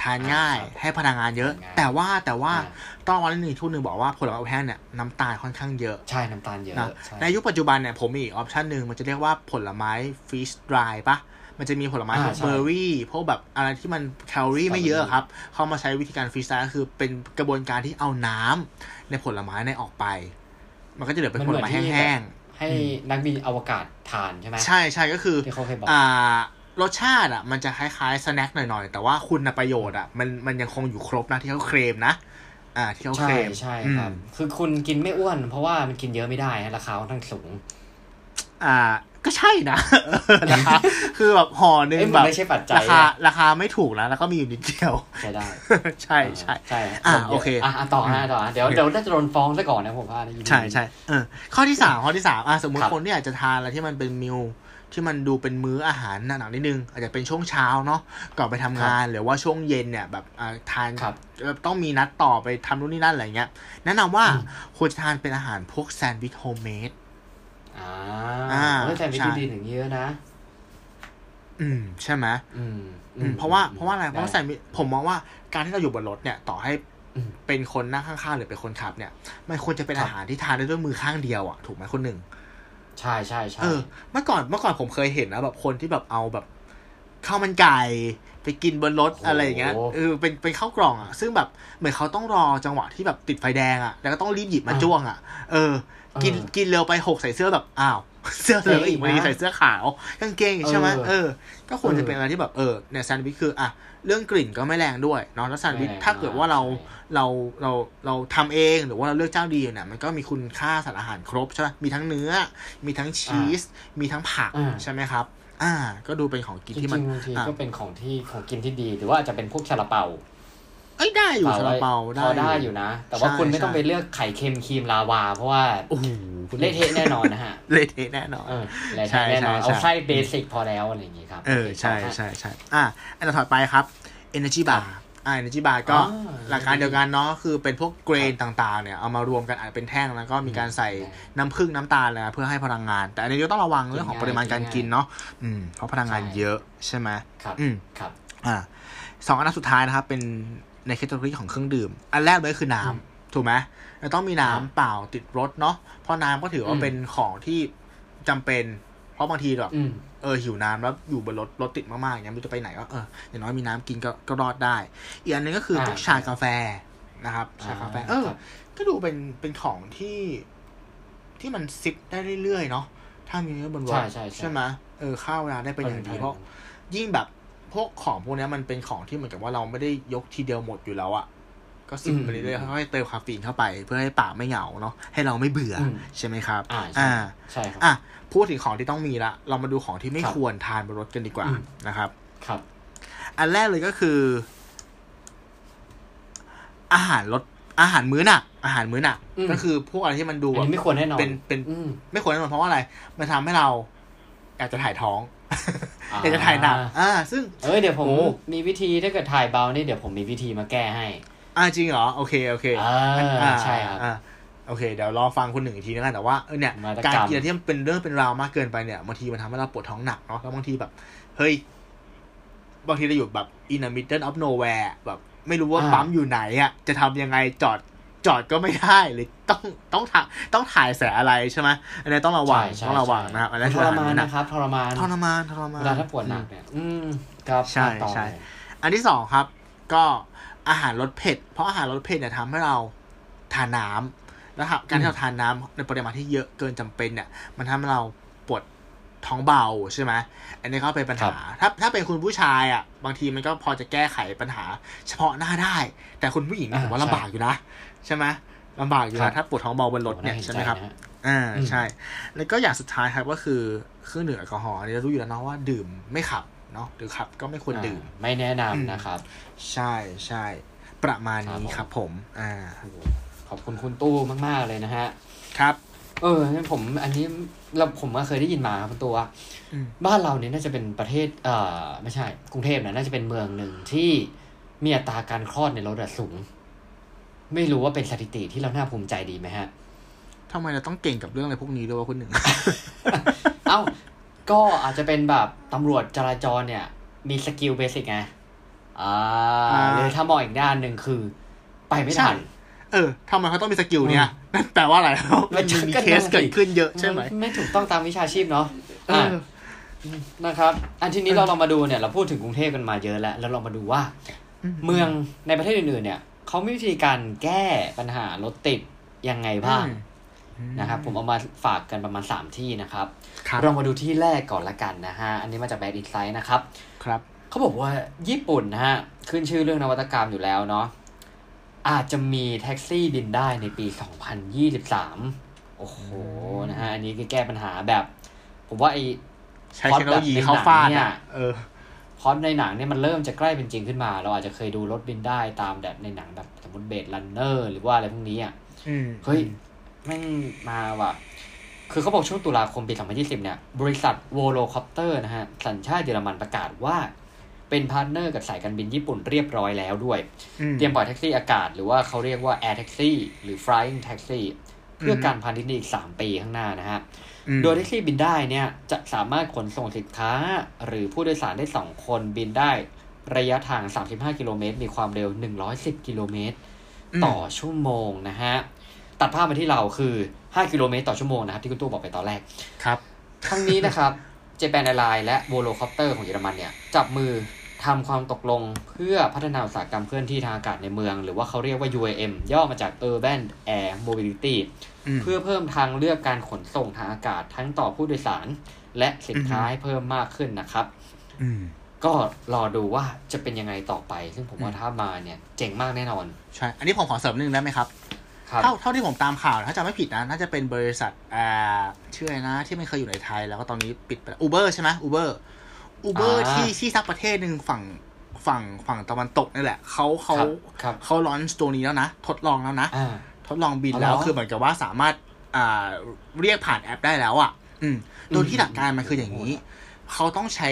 ทานง่ายครับให้พลังงานเยอะทานง่ายแต่ว่าแต่ว่าอ่ต้องวันนี้คุณหนึ่งบอกว่าผลไม้อบแห้งเนี่ยน้ำตาลค่อนข้างเยอะใช่น้ำตาลเยอะนะใช่ในยุคปัจจุบันเนี่ยผมมีอีก option หนึ่งมันจะเรียกว่าผลไม้ freeze dried ปะ มันจะมีผลไม้อ่าพวกใช่เบอร์รี่พวกแบบอะไรที่มันแคลอรี่ไม่เยอะครับ เขามาใช้วิธีการ freeze dried ก็คือเป็นกระบวนการที่เอาน้ำในผลไม้ในยออกไป มันก็จะเหลือเป็นผลไม้แห้งให้นักบินอวกาศทานใช่ไหมๆใช่ใช่ก็คือที่เขาเคยบอกอ่ารสชาติอะมันจะคล้ายๆ snack หน่อยๆ แต่ว่าคุณประโยชน์อะมันมันยังคงอยู่ครบนะที่เขาเคลมนะอ่าที่เขาเคใช่ลมใช่อืมครับ คือคุณกินไม่อ้วน เพราะว่ามันกินเยอะไม่ได้ฮะราคาค่อนข้างสูง อ่า ก็ใช่นะนะคะคือแบบห่อหนึ่งเอ้ยแบมันบไม่ใช่ปัจจัยราคานะราคาไม่ถูกนะแล้วก็มีอยู่นิดเดียว ใช่ได้ ใช่ใช่ใช่อะผมยโอเคอะอะต่อฮะต่อฮะเดี๋ยวโอเคเดี๋ยวน่าจะโดนฟ้องซะก่อนนะผมว่าใน EP ใช่ใช่เออข้อที่สามข้อที่สามอะสมมติครับคนที่อยากจะทานอะไรที่มันเป็นมิลที่มันดูเป็นมื้ออาหารหนักๆนิดนึง อาจจะเป็นช่วงเช้าเนาะก่อนไปทำงานหรือว่าช่วงเย็นเนี่ยแบบอ่าทานครับเอ่อต้องมีนัดต่อไปทำนู่นนี่นั่นอะไรเงี้ยแนะนำว่าอืมควรจะทานเป็นอาหารพวกแซนด์วิช homemade อ่าอ่าเฮ้ยแต่วิธีดีถึงเยอะนะใช่ อืม ใช่ไหมอืม อืม เพราะว่าเพราะว่าอะไรเพด้ราะว่าแซนด์วิชผมมองว่าการที่เราอยู่บนรถเนี่ย ต่อให้อืมเป็นคนนั่งข้างๆหรือเป็นคนขับ เนี่ย มันควรจะเป็นครับอาหารที่ทานได้ด้วยมือข้างเดียวอะถูกไหมคนหนึ่งใช่ใช่ใช่เออเมื่อก่อนเมื่อก่อนผมเคยเห็นนะแบบคนที่แบบเอาแบบ ข้าวมันไก่ไปกินบนรถอะไรอย่างเงี้ยเออเป็นเป็นข้าวกล่องอะซึ่งแบบเหมือนเขาต้องรอจังหวะที่แบบติดไฟแดงอะแล้วก็ต้องรีบหยิบมาจ้วงอะเออ กินกินเร็วไปหกใส่เสื้อแบบอ้าวเสื้อเหลืองอีกวันนี้ใส่เสื้อขาวกางเกงอีกใช่ไหมเออ ก็ควรจะเป็นอะไรที่แบบเออเนี่ยแซนด์วิชคืออะเรื่องกลิ่นก็ไม่แรงด้วยเนาะแล้วแซนด์วิชถ้าเกิดว่าเราเราเราเราทำเองหรือว่าเราเลือกเจ้าดีเนี่ยมันก็มีคุณค่าสารอาหารครบใช่ไหมมีทั้งเนื้อ มีทั้งชีส มีทั้งผักอ่าใช่ไหมครับ อ่า ก็ดูเป็นของกินที่มันจริงๆบางทีอะก็เป็นของที่ของกินที่ดี หรือว่าอาจจะเป็นพวกซาลาเปาเอ้ยได้อยู่ซาลาเปาพอได้อยู่นะ แต่ว่าใช่คุณไม่ต้องใช่ไปเลือกไข่เค็มครีมลาวา เพราะว่าโอ้โหเละเทะแน่นอนนะฮะเละเทะแน่นอนเออเละใช่เทะแน่นอนใช่เอาใช่ไส้ basic พอแล้วอะไรอย่างงี้ครับ เออใช่ต่อฮะใช่ใช่อะอันต่อไปครับ energy bar อ่า energy bar ก็อ๋อหลักการเดียวกันเนาะคือเป็นพวก grain ต่างๆเนี่ยเอามารวมกันอาจเป็นแท่งแล้วก็มีการใส่ได้น้ำผึ้งน้ำตาลอะไรเพื่อให้พลังงาน แต่อันนี้ก็ต้องระวังเรื่องของปริมาณการกินเนาะอืมเพราะพลังงานใช่เยอะใช่ไหมครับอืมครับอ่าสองอันดับสุดท้ายนะครับเป็นในแคตตาล็อของเครื่องดื่ม อันแรกเลยคือน้ำอืมถูกไหมเราต้องมีน้ำอ่าเปล่าติดรถเนาะเพราะน้ำก็ถือว่าอืมเป็นของที่จำเป็น เพราะบางทีแบบอืมเออหิวน้ำแล้วอยู่บนรถรถติดมากๆอย่างเงี้ยไม่รู้จะไปไหนก็เอออย่างน้อยมีน้ำกินก็ก็รอดได้ อีกอันหนึงก็คือพวกอ่าชากาแฟนะครับชากาแฟอ่าเออครับก็ดูเป็นเป็นของที่ที่มันซิปได้เรื่อยๆเนาะถ้ามีไว้บนรถใช่ใช่ใช่ใช่ไหมเออข้าวเวลาได้เป็นอย่างดีเพราะยิ่งแบบพวกของพวกเนี้ยมันเป็นของที่เหมือนกับว่าเราไม่ได้ยกทีเดียวหมดอยู่แล้วอะ ก็สิบอืมไปเรื่อยๆค่อยๆเติมคาเฟอีนเข้าไป เพื่อให้ปากไม่เหงาเนาะให้เราไม่เบื่ออมใช่ไหมครับอ่าใช่อ่าใช่ครับอะพูดถึงของที่ต้องมีละ เรามาดูของที่ไม่ครับควรทานบนรถกันดีกว่าอืมนะครับ ครับ อันแรกเลยก็คือ อาหารรสอาหารมื้อหนักอาหารมื้อหนักอืมก็คือพวกอะไรที่มันดูอันแบบนี้ไม่ควรแน่นอนเป็นเป็นอืมไม่ควรแน่นอนเพราะว่าอะไร มันทำให้เราอยากจะถ่ายท้องอ่าอยากจะถ่ายหนักอ่า ซึ่ง เอ้ยเดี๋ยวผมโอ้มีวิธีถ้าเกิดถ่ายเบานี่เดี๋ยวผมมีวิธีมาแก้ให้ อ่าจริงเหรอ โอเค โอเคอ่าอ่าใช่ครับอ่าโอเคเดี๋ยวรอฟังคุณหนึ่งอีกทีนึงกันแต่ว่าเออเนี่ยมาตรกรรมการกินอะไรที่มันเป็นเรื่องเป็นราวมากเกินไปเนี่ยบางทีมันทำให้เราปวดท้องหนักเนาะแล้วบางทีแบบ เฮ้ย บางทีเราอยู่แบบ in the middle of nowhere แบบ ไม่รู้ว่าอ่าปั๊มอยู่ไหนอะ จะทำยังไงจอดจอดก็ไม่ได้หรือต้องต้องถ่ายต้องถ่ายแสอะไรใช่ไหมอันนี้ต้องระวังใช่ใช่ต้องระวังนะครับอันนี้ทรมานนะครับทรมานทรมานทรมานเวลาถ้าปวดหนักเนี่ยอืมครับใช่ต่อใช่อันที่สองครับ ก็ อาหารรสเผ็ด เพราะอาหารรสเผ็ดเนี่ยทำให้เราทานน้ำแล้วครับการที่เราทานน้ำในปริมาณที่เยอะเกินจำเป็นเนี่ย มันทำให้เราปวดท้องเบาใช่ไหมอันนี้ก็เป็นปัญหา ถ้าถ้าเป็นคุณผู้ชายอะ บางทีมันก็พอจะแก้ไขปัญหา เฉพาะหน้าได้ แต่คุณผู้หญิงเนี่ยผมว่าลำบากอยู่นะใช่ไหมลำบากอยู่นะถ้าปวดท้องเบาบนรถเนี่ยใช่ไหมครับอ่าอืมใช่ แล้วก็อย่างสุดท้ายครับก็คือเครื่องดื่มแอลกอฮอล์อันนี้เรารู้อยู่แล้วเนาะว่าดื่มไม่ขับ เนาะหรือขับก็ไม่ควรดื่มอ่าไม่แนะนำนะครับ ใช่ใช่ประมาณนี้คครัรับบผผมมอ่าโอ้โหขอบคุณคุณตู้มาก ๆ เลยนะฮะ ครับ เอองั้นผมอันนี้เราผมก็เคยได้ยินมาครับคุณตู้อืมบ้านเราเนี่ยน่าจะเป็นประเทศ เอ่อ ไม่ใช่ กรุงเทพนะน่าจะเป็นเมืองหนึ่งที่มีอัตราการคลอดในรถอะสูง ไม่รู้ว่าเป็นสถิติที่เราน่าภูมิใจดีไหมฮะทำไมเราต้องเก่งกับเรื่องอะไรพวกนี้ด้วยวะคุณหนึ่ง เอ้า ก็อาจจะเป็นแบบตำรวจจราจรเนี่ย มี skill basic ไงอ่าอ่าเลยถ้ามองอีกด้านหนึ่งคือ ไปไม่ใช่ทันเออทำไมเขาต้องมี skill เนี่ยนั่นแปลว่าอะไรครับมัมันนมีก็เคสนั่นสิเกิดขึ้นเยอะใช่ไหมนไม่ถูกต้องตามวิชาชีพเนาะเออะอนะครับ อันทีนี้เราลองมาดูเนี่ย เราพูดถึงกรุงเทพกันมาเยอะแล้วแล้วเรามาดูว่า เมืองในประเทศอื่นๆเนี่ยเขามีวิธีการแก้ปัญหารถติดยังไงบ้างอืม นะครับผมเอามาฝากกันประมาณ 3 ที่นะครับครับเรามาดูที่แรกก่อนละกันนะฮะ อันนี้มาจาก Brand Inside นะครับครับเขาบอกว่าญี่ปุ่นนะฮะ ขึ้นชื่อเรื่องนวัตกรรมอยู่แล้วเนาะอาจจะมีแท็กซี่บินได้ในปี 2023 โอ้โหนะฮะ อันนี้คือแก้ปัญหาแบบ ผมว่าไอใช้เทคโนโลยีเข้าฟาดเนี่ยอะเออเพราะในหนังเนี่ยมันเริ่มจะใกล้เป็นจริงขึ้นมา เราอาจจะเคยดูรถบินได้ตามแบบในหนังแบบสมมติ Blade Runner หรือว่าอะไรพวกนี้อะอืมเฮ้ย แม่งมาว่ะ คือเขาบอกช่วงตุลาคมปี 2020 เนี่ย บริษัท Volocopter นะฮะ สัญชาติเยอรมันประกาศว่า เป็น partner กับสายการบินญี่ปุ่นเรียบร้อยแล้วด้วยอืมเตรียมปล่อยแท็กซี่อากาศ หรือว่าเขาเรียกว่า Air Taxi หรือ Flying Taxi เพื่อการพาณิชย์ในอีก 3 ปีข้างหน้านะฮะอืมโดยแท็กซี่บินได้เนี่ย จะสามารถขนส่งสินค้า หรือผู้โดยสารได้ 2 คนบินได้ ระยะทาง 35 กิโลเมตร มีความเร็ว 110 กิโลเมตร ต่อชั่วโมงนะฮะ ตัดภาพมาที่เราคือ 5 กิโลเมตรต่อชั่วโมงนะครับที่คุณตู้บอกไปตอนแรกครับทั้งนี้นะครับ Japan Airlines และ Volocopter ของเยอรมันเนี่ยจับมือทำความตกลงเพื่อพัฒนาอุตสาหกรรมเคลื่อนที่ทางอากาศในเมือง หรือว่าเขาเรียกว่า UAM ย่อมาจาก Urban Air Mobility อืมเพื่อเพิ่มทางเลือกการขนส่งทางอากาศทั้งต่อผู้โดยสาร และสินค้าอือฮึให้เพิ่มมากขึ้นนะครับอืมก็รอดูว่าจะเป็นยังไงต่อไป ซึ่งผมว่าอืมถ้ามาเนี่ย เจ๋งมากแน่นอน ใช่ อันนี้ผมขอเสริมนิดนึงได้ไหมครับครับ เท่าเท่าที่ผมตามข่าวถ้าจำไม่ผิดนะน่าจะเป็นบริษัทอ่าชื่ออะไรนะ ที่ไม่เคยอยู่ในไทย แล้วก็ตอนนี้ปิดไปอูเบอร์ใช่ไหมอูเบอร์อูเบอร์อ่าที่ที่สักประเทศหนึ่งฝั่งฝั่งฝั่งตะวันตกนี่แหละเขาเขาครับครับเขาลอนตัวนี้แล้วนะ ทดลองแล้วนะอ่าทดลองบินอ๋อเหรอแล้วคือเหมือนกับว่าสามารถอ่าเรียกผ่านแอปได้แล้วอะ อืมโดยที่อืมหลักการมันคืออย่างนี้เขาต้องใช้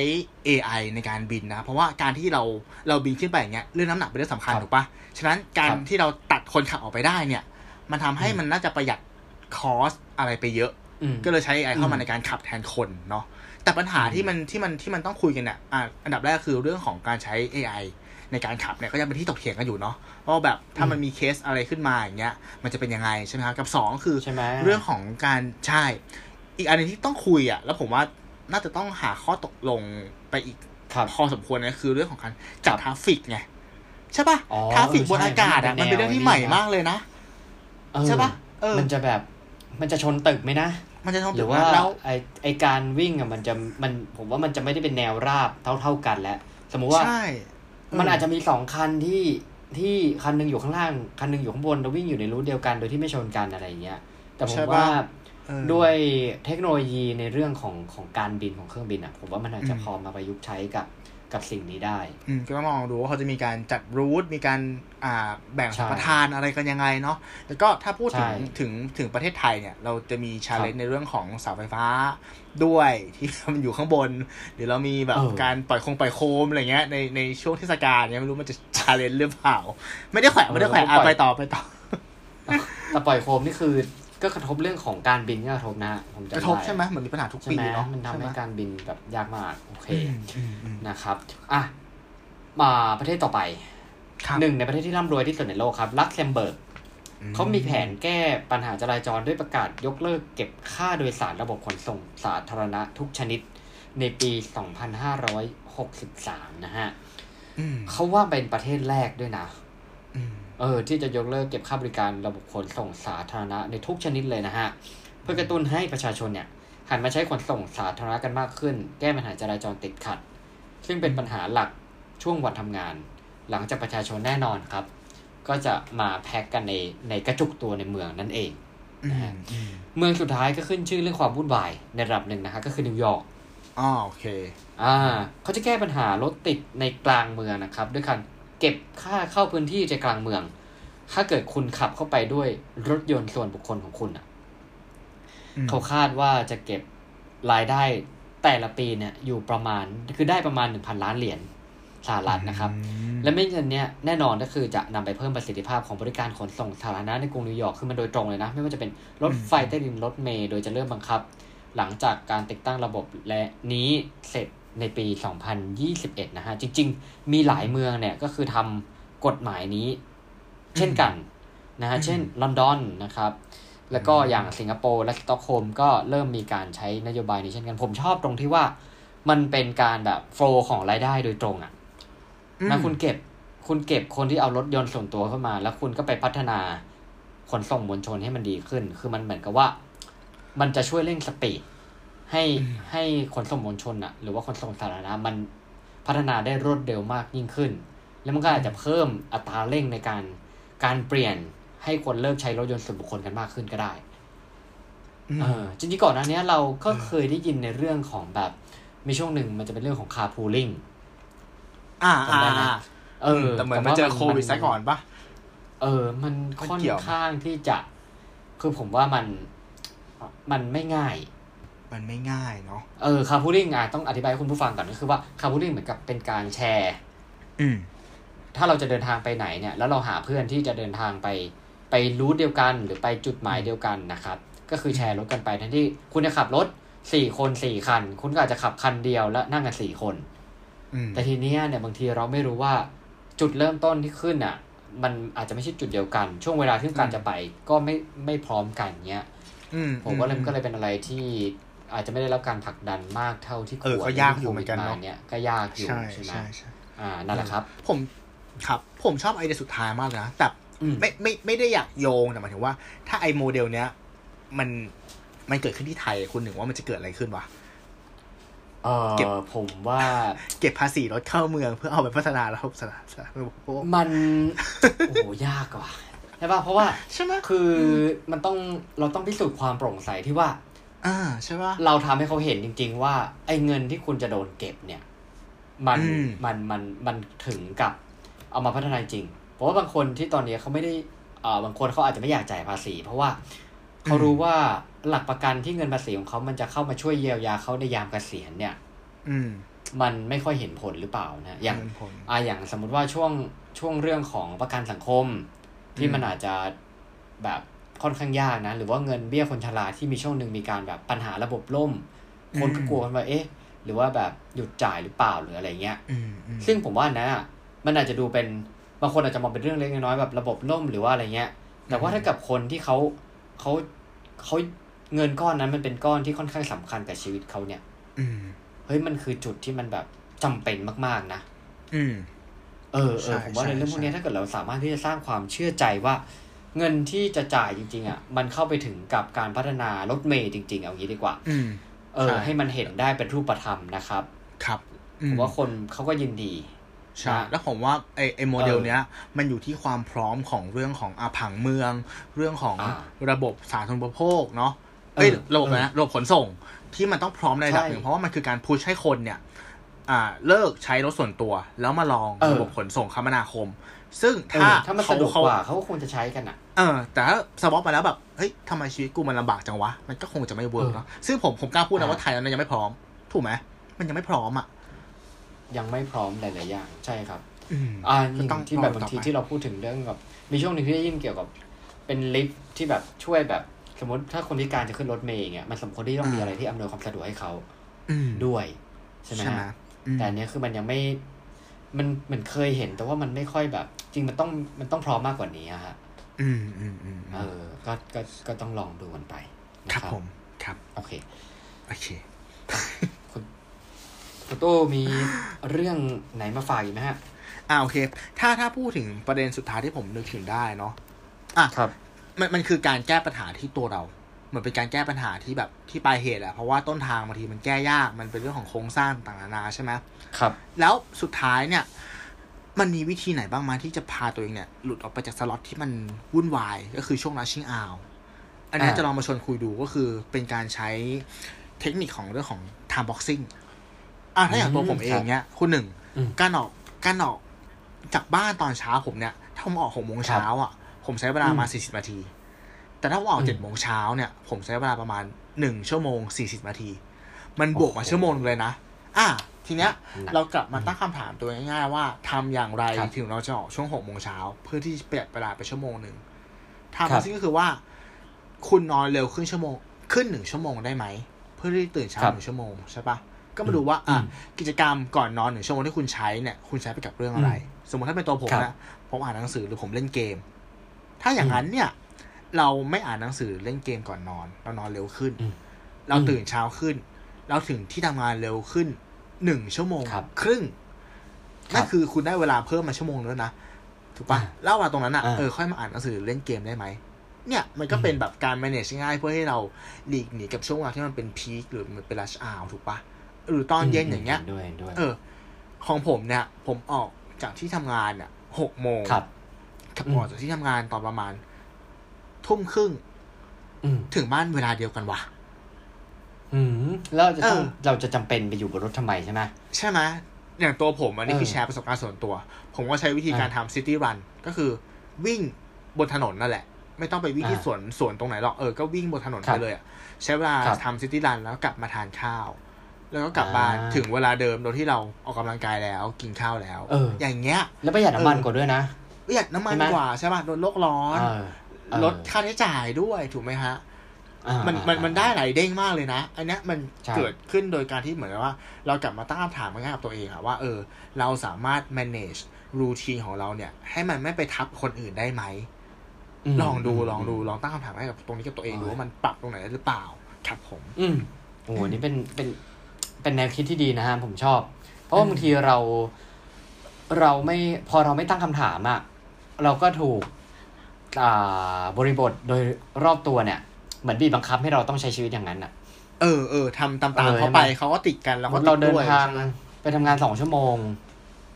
AI ในการบินนะ เพราะว่าการที่เราเราบินขึ้นไปอย่างเงี้ยเรื่องน้ำหนักเป็นเรื่องสำคัญครับถูกปะฉะนั้นการครับที่เราตัดคนขับออกไปได้เนี่ย มันทำให้อืมมันน่าจะประหยัดคอสอะไรไปเยอะอืมก็เลยใช้ AI เข้ามาอืมในการขับแทนคนเนาะแต่ปัญหาอืมที่มันที่มันที่มันต้องคุยกันเนี่ยอะอันดับแรกคือเรื่องของการใช้ AI ในการขับเนี่ยก็ยังเป็นที่ตกเถียงกันอยู่เนาะเพราะว่าแบบถ้ามันมีเคสอะไรขึ้นมาอย่างเงี้ย มันจะเป็นยังไงใช่ไหมครับกับสองคือใช่ไหมเรื่องของการใช่ อีกอันหนึงที่ต้องคุยอะแล้วผมว่าน่าจะต้องหาข้อตกลงไปอีกครับพอสมควรนะคือเรื่องของการจัดครับ traffic ไงใช่ปะอ๋อ traffic เออบนอากาศอะใช่มันเป็นเรื่องที่ใหม่มากเลยนะเออ ใช่ปะเออมันจะแบบมันจะชนตึกไหมนะมันจะต้องหรือว่าแล้วไอไอการวิ่งอะมันจะมันผมว่ามันจะไม่ได้เป็นแนวราบเท่าเท่ากันแล้ว สมมุติว่าใช่มันอาจจะมีสองคันที่ที่คันหนึงอยู่ข้างล่างคันหนึงอยู่ข้างบนแล้ววิ่งอยู่ใน route เดียวกันโดยที่ไม่ชนกันอะไรอย่างเงี้ยแต่ผมว่าเออด้วยเทคโนโลยีในเรื่องของของการบินของเครื่องบินอะ ผมว่ามันอาจจะอืมพอมาประยุกต์ใช้กับ กับสิ่งนี้ได้ อืมก็ต้องลองดูว่าเขาจะมีการจัด route มีการอ่าแบ่งใช่สัมปทานอะไรกันยังไงเนาะแล้วก็ถ้าพูดถึงใช่ถึงถึงประเทศไทยเนี่ย เราจะมีชาเลนครับจ์ในเรื่องของเสาไฟฟ้าด้วยที่มันอยู่ข้างบนหรือเรามีแบบเออการปล่อยโคมปล่อยโคมอะไรเงี้ยในในช่วงเทศกาลเนี่ยไม่รู้มันจะ challenge หรือเปล่า ไม่ได้แขวะไม่ได้แขวะเอออะปล่อยไปต่อไปต่อแต่ปล่อยโคมนี่คือ ก็กระทบเรื่องของการบินก็กระทบนะฮะผมจำได้ระทบใช่ไหมเหมือนมีปัญหาทุกใช่ปีไหมเนาะมันทำใช่ให้ไหมการบินแบบยากมากโอเคอืมอืมอืมนะครับอะมาประเทศต่อไปครับหนึ่งในประเทศที่ร่ำรวยที่สุดในโลกครับลักเซมเบิร์กอืเขามีแผนแก้ปัญหาจราจรด้วยประกาศยกเลิกเก็บค่าโดยสารระบบขนส่งสาธารณะทุกชนิดในปี 2563 นะฮะอืมเขาว่าเป็นประเทศแรกด้วยนะอืม เออที่จะยกเลิกเก็บค่าบริการระบบขนส่งสาธารณะในทุกชนิดเลยนะฮะ เพื่อกระตุ้นให้ประชาชนเนี่ยหันมาใช้ขนส่งสาธารณะกันมากขึ้น แก้ปัญหาจราจรติดขัด ซึ่งเป็นปัญหาหลักช่วงวันทำงาน หลังจากประชาชนแน่นอนครับ ก็จะมาแพ็กกันในในกระจุกตัวในเมืองนั่นเองอืนะมฮะอืมเมืองสุดท้ายก็ขึ้นชื่อเรื่องความวุ่นวายในระดับหนึ่งนะฮะก็คือนิวยอร์กอ๋อโอเค อ่าเขาจะแก้ปัญหารถติดในกลางเมืองนะครับ ด้วยการ เก็บค่าเข้าพื้นที่ใจกลางเมือง ถ้าเกิดคุณขับเข้าไปด้วยรถยนต์ส่วนบุคคลของคุณอะอืมเขาคาดว่าจะเก็บรายได้แต่ละปีเนี่ยอยู่ประมาณคือได้ประมาณ1,000ล้านเหรียญสหรัฐนะครับอืมและไม่เงินเนี้ยแน่นอนก็คือจะนำไปเพิ่มประสิทธิภาพของบริการขนส่งสาธารณะในกรุงนิวยอร์กขึ้นมาโดยตรงเลยนะ ไม่ว่าจะเป็นรถไฟใต้ดินรถเมล์โดยจะเริ่มบังคับ หลังจากการติดตั้งระบบและนี้เสร็จ ในปี 2021 นะฮะ จริง ๆ มีหลายเมืองเนี่ยก็คือทำกฎหมายนี้ เช่นกันนะฮะ เช่นลอนดอนนะครับ แล้วก็อย่างสิงคโปร์และสต็อกโฮล์มก็เริ่มมีการใช้นโยบายนี้เช่นกัน ผมชอบตรงที่ว่ามันเป็นการแบบโฟลของรายได้โดยตรงอะ่ะนะคุณเก็บคุณเก็บคนที่เอารถยนต์ส่วนตัวเข้ามา แล้วคุณก็ไปพัฒนาขนส่งมวลชนให้มันดีขึ้น คือมันเหมือนกับว่า มันจะช่วยเร่งสปีด ให้อืมให้ขนส่งมวลชนอะหรือว่าขนส่งสาธารณะมันพัฒนาได้รวดเร็วมากยิ่งขึ้น แล้วมันก็อาจจะเพิ่มอัตราเร่งในการการเปลี่ยนให้คนเลิกใช้รถยนต์ส่วนบุคคลกันมากขึ้นก็ได้อืมเออจริงๆก่อนหน้านี้เราก็เคยได้ยินในเรื่องของแบบมีช่วงหนึ่งมันจะเป็นเรื่องของคา r พูลิ่งอ่าจำได้อ่าไหมอ่าเออแต่เหมือนมันเจอโควิดซะก่อนปะเออ มันมันค่อนเกี่ยวไหมข้างที่จะ คือผมว่ามันมันไม่ง่าย มันไม่ง่ายเนาะเออคาพูลิ่งอะต้องอธิบายให้คุณผู้ฟังก่อนก็คือว่าคาพูลิ่งเหมือนกับเป็นการแชร์อืมถ้าเราจะเดินทางไปไหนเนี่ย แล้วเราหาเพื่อนที่จะเดินทางไปไปรูทเดียวกันหรือไปจุดหมายเดียวกันนะครับ ก็คือแชร์รถกันไปทั้งที่คุณจะขับรถสี่คนสี่คัน คุณก็อาจจะขับคันเดียวแล้วนั่งกันสี่คนอืมแต่ทีเนี้ยเนี่ยบางทีเราไม่รู้ว่าจุดเริ่มต้นที่ขึ้นอะ มันอาจจะไม่ใช่จุดเดียวกัน ช่วงเวลาที่ต้องการจะไปก็ไม่ไม่พร้อมกันเนี้ยอืมผมว่าเลยมันก็เลยเป็นอะไรที่ อาจจะไม่ได้รับการผลักดันมากเท่าที่คเอวอรก็ยากอยู่เหมือนกันเนอะโควิดมาเนี่ยก็ยากอยู่ใช่ใช่ไหมใช่ใช่อ่านั่นแหละครับ ผมครับ ผมชอบไอเดียสุดท้ายมากเลยนะแต่อืมไม่ไม่ไม่ได้อยากโยงแต่หมายถึงว่า ถ้าไอโมเดลเนี้ย มันมันเกิดขึ้นที่ไทยคุณหนึ่งว่ามันจะเกิดอะไรขึ้นวะเออเก็บผมว่า เก็บภาษีรถเข้าเมืองเพื่อเอาไปพัฒนาระบบสาธารณูปโภคมันโอ้โหยากกว่าใช่ป่ะเพราะว่าใช่ไหมคือมันต้องเราต้องพิสูจน์ความโปร่งใสที่ว่า อ่าใช่ป่ะเราทำให้เขาเห็นจริง ๆ ว่า ไอ้เงินที่คุณจะโดนเก็บเนี่ย มันอืมมันมันมันถึงกับเอามาพัฒนาจริง เพราะว่าบางคนที่ตอนนี้เขาไม่ได้เอ่อบางคนเขาอาจจะไม่อยากจ่ายภาษี เพราะว่าเขารู้ว่าหลักประกันที่เงินภาษีของเขามันจะเข้ามาช่วยเยียวยาเขาในยามเกษียณเนี่ย อืมมันไม่ค่อยเห็นผลหรือเปล่านะ อย่างเงินผลอ่าอย่างสมมุติว่าช่วงช่วงเรื่องของประกันสังคม ที่อืมมันอาจจะแบบ ค่อนข้างยากนะ หรือว่าเงินเบี้ยคนชราที่มีช่วงหนึ่งมีการแบบปัญหาระบบล่ม คนก็กลัวกันว่าเอ๊ะ หรือว่าแบบหยุดจ่ายหรือเปล่าหรืออะไรเงี้ยอืมอืมซึ่งผมว่านะมันอาจจะดูเป็นบางคนอาจจะมองเป็นเรื่องเล็กน้อยๆแบบระบบล่มหรือว่าอะไรเงี้ย แต่ว่าถ้ากับคนที่เขาเขาเขาเงินก้อนนั้นมันเป็นก้อนที่ค่อนข้างสำคัญกับชีวิตเขาเนี่ย อืมเฮ้ยมันคือจุดที่มันแบบจำเป็นมากๆนะ อืมเออเอใช่อผมว่าในใช่เรื่องพวกนี้ใช่ถ้าเกิดเราสามารถที่จะสร้างความเชื่อใจว่า เงินที่จะจ่ายจริง ๆอะมันเข้าไปถึงกับการพัฒนารถเมย์จริง ๆ เอางี้ดีกว่าอืมเออใช่ให้มันเห็นได้เป็นรูปธรรมนะครับ ครับอืผมว่าคนเขาก็ยินดีใช่นะแล้วผมว่าไอไอโมเดลเออเนี้ยมันอยู่ที่ความพร้อมของเรื่องของอาผังเมือง เรื่องของอ่าระบบสาธารณูปโภคเนาะเอ้ยเออระบบเออนะระบบขนส่งที่มันต้องพร้อมในระดับใช่หนึ่งเพราะว่ามันคือการ push ให้คนเนี่ย อ่าเลิกใช้รถส่วนตัว แล้วมาลองเออระบบขนส่งคมนาคม ซึ่งเอถ้าอถ้ามันสะดวกกว่าเขาก็คงจะใช้กันอะ เออ แต่ถ้า swap มาแล้วแบบเฮ้ยทำไมชีวิตกูมันลำบากจังวะ มันก็คงจะไม่เวิร์กเออเนาะซึ่งผมผมกล้าพูดนะอ่าว่าไทยนั้นยังไม่พร้อม ถูกไหมมันยังไม่พร้อมอะยังไม่พร้อมหลายๆอย่าง ใช่ครับอืมอ่าก็ต้องที่แบบรอต่บาองทีไปที่เราพูดถึงเรื่องแบบมีช่วงหนึ่งที่ได้ยินเกี่ยวกับ เป็นลิฟต์ที่แบบช่วยแบบสมมติถ้าคนพิการจะขึ้นรถเมล์อย่างเงี้ยมันสมควรที่ต้องมีอะไรที่อำนวยความสะดวกให้เขาอืมด้วยใช่ไหมใช่ไหมฮะอืมแต่อันเนี้ยคือมันยังไม่ มันมันเคยเห็น แต่ว่ามันไม่ค่อยแบบ จริงมันต้องมันต้องพร้อมมากกว่านี้อะฮะ อืมอืมอืมเออ ก็ก็ก็ต้องลองดูกันไปนะครับผมครับ โอเค โอเคคุณตู้มีเรื่องไหนมาฝากอีกไหมฮะอ่าโอเค ถ้าถ้าพูดถึงประเด็นสุดท้ายที่ผมนึกถึงได้เนาะอะครับ มันมันคือการแก้ปัญหาที่ตัวเราเหมือนเป็นการแก้ปัญหาที่แบบที่ปลายเหตุแหละเพราะว่าต้นทางบางทีมันแก้ยากมันเป็นเรื่องของโครงสร้างต่างๆนานาใช่ไหมครับ แล้วสุดท้ายเนี่ย มันมีวิธีไหนบ้างไหมาที่จะพาตัวเองเนี่ย หลุดออกไปจากสล็อตที่มันวุ่นวาย ก็คือช่วง rushing hour อันนี้อ่าจะลองมาชวนคุยดูก็คือเป็นการใช้เทคนิคของเรื่องของ time boxing อะถ้าอย่างตัวผมเองเนี่ยคุณหนึ่งอืมการออกการออกจากบ้านตอนเช้าผมเนี่ยถ้าผมออกหกโมงเช้าอะ ผมใช้เวลามาอืมสี่สิบนาที แต่ถ้าผมออกอืมเจ็ดโมงเช้าเนี่ย ผมใช้เวลาประมาณหนึ่งชั่วโมงสี่สิบนาที มันบวกมาโอ้โหชั่วโมงหนึ่งเลยนะ อะ ทีเนี้ยหนักเรากลับมาตั้งคำถามตัวง่ายๆว่าทำอย่างไรครับถึงเราจะออกช่วงหกโมงเช้าเพื่อที่จะประหยัดเวลาไปชั่วโมงหนึ่งครัทำบซึ่งก็คือว่า คุณนอนเร็วขึ้นชั่วโมง ขึ้นหนึ่งชั่วโมงได้ไหมเพื่อที่ตื่นเช้าครับหนึ่งชั่วโมงใช่ปะก็มาดูว่า อะอืมกิจกรรมก่อนนอนหนึ่งชั่วโมงที่คุณใช้เนี่ย คุณใช้ไปกับเรื่องอะไร สมมติถ้าเป็นตัวผมครับนะผมอ่านหนังสือหรือผมเล่นเกม ถ้าอย่างนั้นเนี่ย เราไม่อ่านหนังสือเล่นเกมก่อนนอน เรานอนเร็วขึ้นอืมเราตื่นเช้าขึ้น เราถึงที่ทำงานเร็วขึ้น หนึ่งชั่วโมงครับครึ่งครับนั่นคือคุณได้เวลาเพิ่มมาชั่วโมงนึงแล้วนะถูกปะอ่าแล้วเวลาตรงนั้นอะอ่าเออค่อยมาอ่านหนังสือเล่นเกมได้ไหมเนี่ยมันก็เป็นแบบการ manage ง่ายๆเพื่อให้เราหลีกหนีกับช่วงเวลาที่มันเป็นพีคหรือมันเป็น rush hour ถูกปะหรือตอนเย็นอย่างเงี้ยห็ด้วยห็นด้วยเออ ของผมเนี่ย ผมออกจากที่ทำงานอะหกโมงครับกับอืมออกจากที่ทำงานตอนประมาณ ทุ่มครึ่งอืมถึงบ้านเวลาเดียวกันวะอืม แล้วเราจะต้องเออเราจะจำเป็นไปอยู่บนรถทำไมใช่ไหมใช่ไหมอย่างตัวผมอันนี้เออคือแชร์ประสบการณ์ส่วนตัว ผมก็ใช้วิธีการทำซิตี้รันก็คือวิ่งบนถนนนั่นแหละ ไม่ต้องไปวิ่งที่อ่าสวนสวนตรงไหนหรอกเออก็วิ่งบนถนนครัไปบเลยอะใช้เวลาครับทำซิตี้รันแล้วกลับมาทานข้าว แล้วก็กลับบ้านอ่าถึงเวลาเดิมโดยที่เราออกกำลังกายแล้วกินข้าวแล้วเอออย่างเงี้ย แล้วประหยัดน้ำมันเออกว่าด้วยนะประหยัดน้ำมันใช่ไหมกว่าใช่ป่ะลดโลกร้อนเออเออลดค่าใช้จ่ายด้วยถูกไหมฮะอ่า มันมันมันอ่าได้หลายเด้งมากเลยนะ อันเนี้ยมันใช่เกิดขึ้นโดยการที่เหมือนกับว่า เรากลับมาตั้งคำถามง่ายๆกับตัวเองอะว่าเออ เราสามารถ manage รูทีนของเราเนี่ย ให้มันไม่ไปทับคนอื่นได้ไหมมลองดูมลองดูลองตั้งคำถามให้กับตรงนี้กับตัวเองดูว่ามันปรับตรงไหนได้หรือเปล่าครับผม อืมโอ้โหนี่เป็นเป็นเป็นแนวคิดที่ดีนะฮะผมชอบ เพราะว่าบางทีเราเราไม่พอเราไม่ตั้งคำถามอะเราก็ถูกอ่าบริบทโดยรอบตัวเนี่ย เหมือนบีบบังคับให้เราต้องใช้ชีวิตอย่างนั้นอะเออเออทำตามเอตามอเขาไปใช่ไหมเขาก็ติดกันเราก็ติเราดเดินด้วยทางใช่ไหมไปทำงานสองชั่วโมง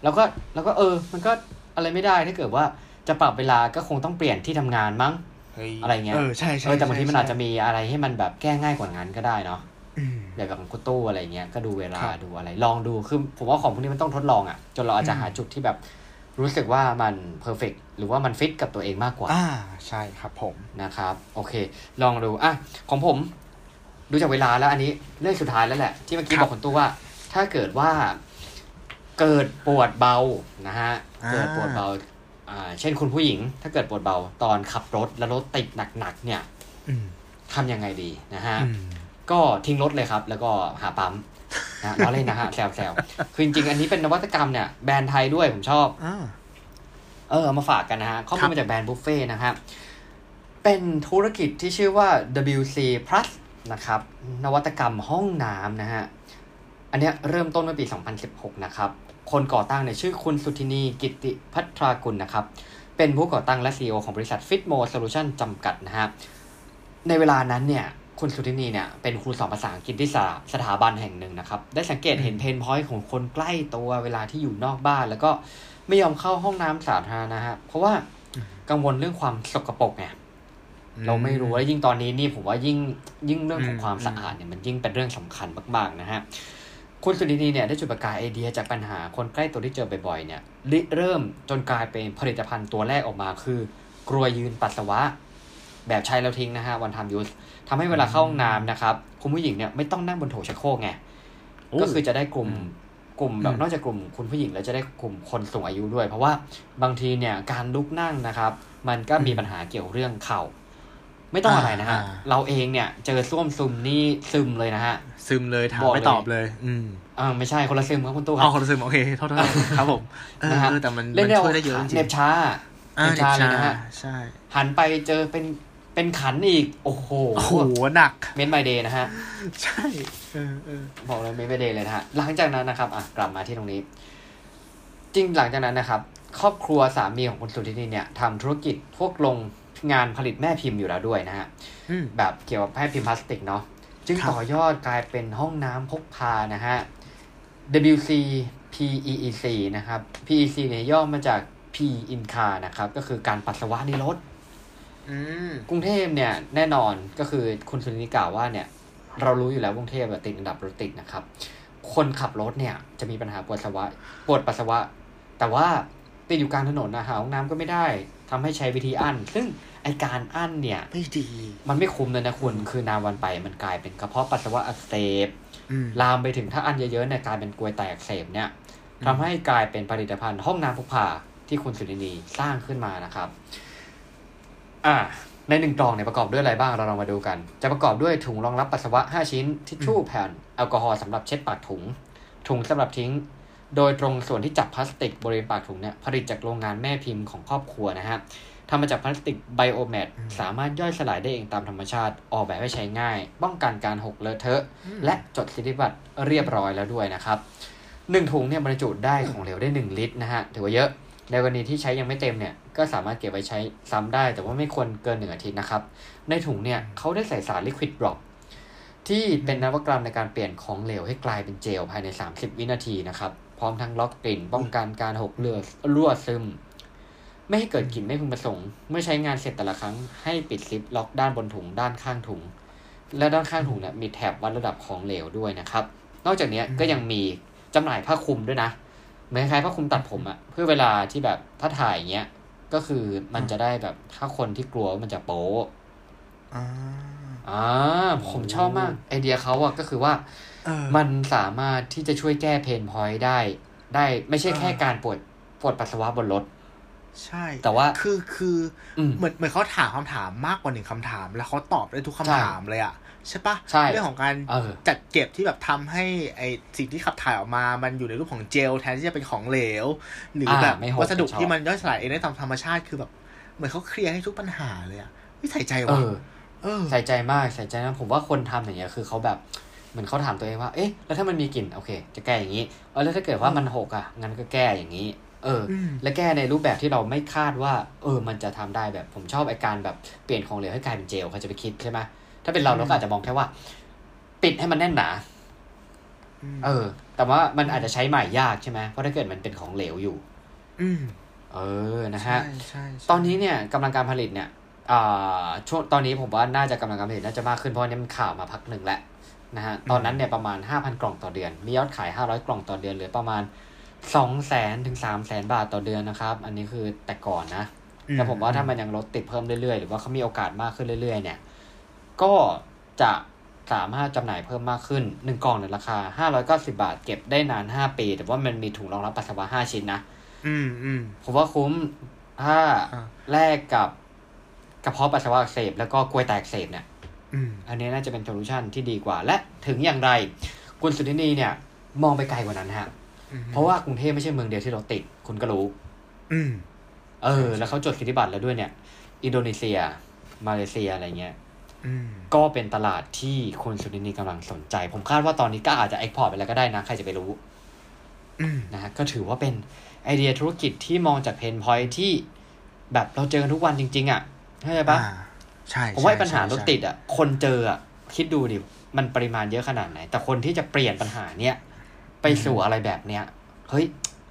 แล้วก็แล้วก็เออ มันก็อะไรไม่ได้ถ้าเกิดว่าจะปรับเวลาก็คงต้องเปลี่ยนที่ทำงานมั้งเฮ้ยอะไรเงี้ยเออใช่ใช่เออแต่บางทีมันอาจจะใช่มีอะไรให้มันแบบแก้ง่ายกว่านั้นก็ได้เนาะอืมแบบของคุณตู้อะไรเงี้ยก็ดูเวลาครับดูอะไร ลองดูคือผมว่าของพวกนี้มันต้องทดลองอะ่ะจนเราอาจจะอืมหาจุดที่แบบ รู้สึกว่ามัน perfect หรือว่ามันฟิตกับตัวเองมากกว่า อ่าใช่ครับผมนะครับ โอเค ลองดูอะของผม ดูจากเวลาแล้วอันนี้เรื่องสุดท้ายแล้วแหละ ที่เมื่อกี้ครับบอกคุณตู้ว่า ถ้าเกิดว่าเกิดปวดเบานะฮะอ่าเกิดปวดเบาอ่าเช่นคุณผู้หญิง ถ้าเกิดปวดเบาตอนขับรถแล้วรถติดหนักๆเนี่ยอืมทำยังไงดีนะฮะอืมก็ทิ้งรถเลยครับ แล้วก็หาปั๊ม นะล้อเล่นนะฮะแซวแซวคือจริงๆ อันนี้เป็นนวัตกรรมเนี่ยแบรนด์ไทยด้วยผมชอบอ่าเออเอามาฝากกันนะฮะข้อมูครัลบมาจากแบรนด์บุฟเฟ่นะครับเป็นธุรกิจที่ชื่อว่า WC Plus นะครับ นวัตกรรมห้องน้ำนะฮะ อันเนี้ยเริ่มต้นเมื่อปี 2016 นะครับ คนก่อตั้งเนี่ยชื่อคุณสุทินีกิติพัทรากุลนะครับ เป็นผู้ก่อตั้งและ CEO ของบริษัท Fitmo Solution จำกัดนะฮะ ในเวลานั้นเนี่ย คุณสุนินีเนี่ยเป็นครูสอนภาษาอังกฤษที่สถาสถาบันแห่งหนึ่งนะครับ ได้สังเกตเห็น pain point ของคนใกล้ตัวเวลาที่อยู่นอกบ้าน แล้วก็ไม่ยอมเข้าห้องน้ำสาธารณะฮะเพราะว่ากังวลเรื่องความสกปรกไงเราไม่รู้แล้วยิ่งตอนนี้นี่ผมว่ายิ่งยิ่งเรื่องของอืมความสะอาดเนี่ยมันยิ่งเป็นเรื่องสำคัญมาก ๆนะฮะคุณสุนินีเนี่ยได้จุดประกายไอเดียจากปัญหาคนใกล้ตัวที่เจอบ่อยๆเนี่ยริเริ่มจนกลายเป็นผลิตภัณฑ์ตัวแรกออกมาคือกรวยยืนปัสสาวะ แบบใช้แล้วทิ้งนะฮะวันทำยูส ทำให้เวลาเข้าห้องน้ำนะครับ คุณผู้หญิงเนี่ยไม่ต้องนั่งบนโถชักโครกไงก็คือจะได้กลุ่มกลุ่มแบบอืมนอกจากกลุ่มคุณผู้หญิงแล้วจะได้กลุ่มคนสูงอายุด้วย เพราะว่าบางทีเนี่ยการลุกนั่งนะครับ มันก็มีปัญหาเกี่ยวเรื่องเข่า ไม่ต้องอะไรนะฮะอ่าเราเองเนี่ยเจอส้วมซึมนี่ซึมเลยนะฮะ ซึมเลยถามบอกไม่เลยตอบเลย อืมอ่าไม่ใช่คนละซึมครับคุณตู้คเอารับคนละซึมโอเคโทษโทษครับผมเออนะฮะเออแต่มันเล่นมันได้ช่วยได้เยอะจริงเหน็บๆชาอ่าเหน็บชาเลยนะฮะใช่หันไปเจอเป็น เป็นขันอีก โอ้โหโอ้โหหนักเมนไบเดย์นะฮะ ใช่เออเออบอกเลยไม่ไปเดย์เลยนะฮะ หลังจากนั้นนะครับ อะ กลับมาที่ตรงนี้ จริงหลังจากนั้นนะครับ ครอบครัวสามีของคุณสุธินีเนี่ยทำธุรกิจพวกลงงานผลิตแม่พิมพ์อยู่แล้วด้วยนะฮะอืมแบบเกี่ยวกับแม่พิมพ์พลาสติกเนาะจึงครับต่อยอดกลายเป็นห้องน้ำพกพานะฮะ WC PEEC นะครับ PEC เนี่ยย่อมาจาก P in car นะครับ ก็คือการปัสสาวะในรถอืม กรุงเทพเนี่ยแน่นอนก็คือคุณสุนิกล่าวว่าเนี่ยเรารู้อยู่แล้วกรุงเทพอะติดอันดับรถติดนะครับ คนขับรถเนี่ยจะมีปัญหาปวดปัสสาวะปวดปัสสาวะ แต่ว่าติดอยู่กลางถนนนะหาห้องน้ำก็ไม่ได้ทำให้ใช้วิธีอั้น ซึ่งไอการอั้นเนี่ยไม่ดีมันไม่คุ้มเลยนะคุณคือนานวันไปมันกลายเป็นกระเพาะปัสสาวะอักเสบอืมลามไปถึงถ้าอั้นเยอะๆเนี่ยกลายเป็นกรวยแตกอักเสบเนี่ยอืมทำให้กลายเป็นผลิตภัณฑ์ห้องน้ำพกพาที่คุณสุนินีสร้างขึ้นมานะครับ อ่า ในหนึ่งกล่องเนี่ยประกอบด้วยอะไรบ้างเราลองมาดูกัน จะประกอบด้วยถุงรองรับปัสสาวะ 5 ชิ้น ทิชชู่แผ่น แอลกอฮอล์สำหรับเช็ดปากถุง ถุงสำหรับทิ้ง โดยตรงส่วนที่จับพลาสติกบริเวณปากถุงเนี่ยผลิตจากโรงงานแม่พิมพ์ของครอบครัวนะฮะทำมาจากพลาสติก biomat สามารถย่อยสลายได้เองตามธรรมชาติ ออกแบบให้ใช้ง่าย ป้องกันการหกเลอะเทอะ และจดสิทธิบัตรเรียบร้อยแล้วด้วยนะครับหนึ่งถุงเนี่ยบรรจุได้ของเหลวได้หนึ่งลิตรนะฮะถือว่าเยอะ ในกรณีที่ใช้ยังไม่เต็มเนี่ยก็สามารถเก็บไว้ใช้ซ้ำได้ แต่ว่าไม่ควรเกินหนึ่งอาทิตย์นะครับ ในถุงเนี่ยเขาได้ใส่สาร liquid drop ที่เป็นนวัตกรรมในการเปลี่ยนของเหลวให้กลายเป็นเจลภายใน 30 วินาทีนะครับ พร้อมทั้งล็อกกลิ่น ป้องกันการหกเลือดรั่วซึม ไม่ให้เกิดกลิ่นไม่พึงประสงค์ เมื่อใช้งานเสร็จแต่ละครั้งให้ปิดซิปล็อกด้านบนถุงด้านข้างถุง และด้านข้างถุงเนี่ยมีแถบวัดระดับของเหลวด้วยนะครับ นอกจากนี้ก็ยังมีจำหน่ายผ้าคลุมด้วยนะ เหมือนคล้ายๆผ้าคลุมตัดผมอะเพื่อเวลาที่แบบถ้าถ่ายอย่างเงี้ยก็คือมันจะได้แบบถ้าคนที่กลัวว่ามันจะโป๊ะอ่าอ่าผมชอบมาก ไอเดียเขาอะก็คือว่าเออมันสามารถที่จะช่วยแก้เพนพอยต์ได้ ได้ไม่ใช่แค่เออการปวดปวดปัสสาวะบนรถ ใช่ แต่ว่าคือคืออืมเหมือนเหมือนเขาถามคำถามมากกว่าหนึ่งคำถาม แล้วเขาตอบได้ทุกคำใช่ถามเลยอะใช่ปะใช่เรื่องของการเออจัดเก็บที่แบบทำให้ไอสิ่งที่ขับถ่ายออกมา มันอยู่ในรูปของเจลแทนที่จะเป็นของเหลว หรืออาแบบไม่หกวัสดุไม่ชอบที่มันย่อยสลายเองได้ตามธรรมชาติคือแบบ เหมือนเขาเคลียร์ให้ทุกปัญหาเลยอะไม่ใส่ใจเอวะอเออใส่ใจมากใส่ใจนะผมว่าคนทำอย่างเงี้ยคือเขาแบบเหมือนเขาถามตัวเองว่า เอ๊ะ แล้วถ้ามันมีกลิ่น โอเค จะแก้อย่างนี้ เออแล้วถ้าเกิดว่ามันหกอะ งั้นก็แก้อย่างนี้ เออออืมและแก้ในรูปแบบที่เราไม่คาดว่า เออ มันจะทำได้แบบผมชอบไอการแบบเปลี่ยนของเหลวให้กลายเป็นเจลเขาจะไปคิดใช่ไหมถ้าเป็นเราเราก็อาจจะมองแค่ว่า ปิดให้มันแน่นหนามเออ แต่ว่ามันอาจจะใช้ใหม่ยากใช่ไหมเพราะถ้าเกิดมันเป็นของเหลวอยู่ อืมเออนะฮะใช่ใช่ใช่ตอนนี้เนี่ยกำลังการผลิตเนี่ยอ่าช่วงตอนนี้ผมว่าน่าจะกำลังการผลิตน่าจะมากขึ้นเพราะว่านี่มันข่าวมาพักหนึ่งแล้วนะฮะตอนนั้นเนี่ยประมาณ 5,000 กล่องต่อเดือน มียอดขาย 500 กล่องต่อเดือนเหลือประมาณ 2แสนถึง3แสนบาทต่อเดือนนะครับ อันนี้คือแต่ก่อนนะแต่ผมว่าถ้ามันยังลดติดเพิ่มเรื่อยๆ หรือว่าเขามีโอกาสมากขึ้นเรื่อย ๆ เนี่ย ก็จะสามารถจำหน่ายเพิ่มมากขึ้นหนึ่งกล่องในราคา590บาท เก็บได้นาน5ปี แต่ว่ามันมีถุงรองรับปัสสาวะ5ชิ้นนะอืมอืมผมว่าคุ้มถ้าอ่าแลกกับกระเพาะปัสสาวะอักเสบแล้วก็กล้วยแตกอักเสบเนี่ยอืมอันนี้น่าจะเป็น solution ที่ดีกว่า และถึงอย่างไร คุณสุนินีเนี่ย มองไปไกลกว่านั้นฮะอืม เพราะว่ากรุงเทพไม่ใช่เมืองเดียวที่รถติด คุณก็รู้อืมเออ แล้วเขาจดสิทธิบัตรแล้วด้วยเนี่ย อินโดนีเซีย มาเลเซียอะไรเงี้ยอืมก็เป็นตลาดที่คุณสุนินีกำลังสนใจ ผมคาดว่าตอนนี้ก็อาจจะ export ไปแล้วก็ได้นะ ใครจะไปรู้อืมนะฮะก็ถือว่าเป็นไอเดียธุรกิจที่มองจากเพนพอยที่แบบเราเจอกันทุกวันจริง ๆ อะเข้าใจปะอ่าใช่ผมว่าไอ้ใช่ปัญหารถใช่ติดอะ คนเจออะ คิดดูดิ มันปริมาณเยอะขนาดไหน แต่คนที่จะเปลี่ยนปัญหาเนี้ย ไปสู่อะไรแบบเนี้ยเฮ้ย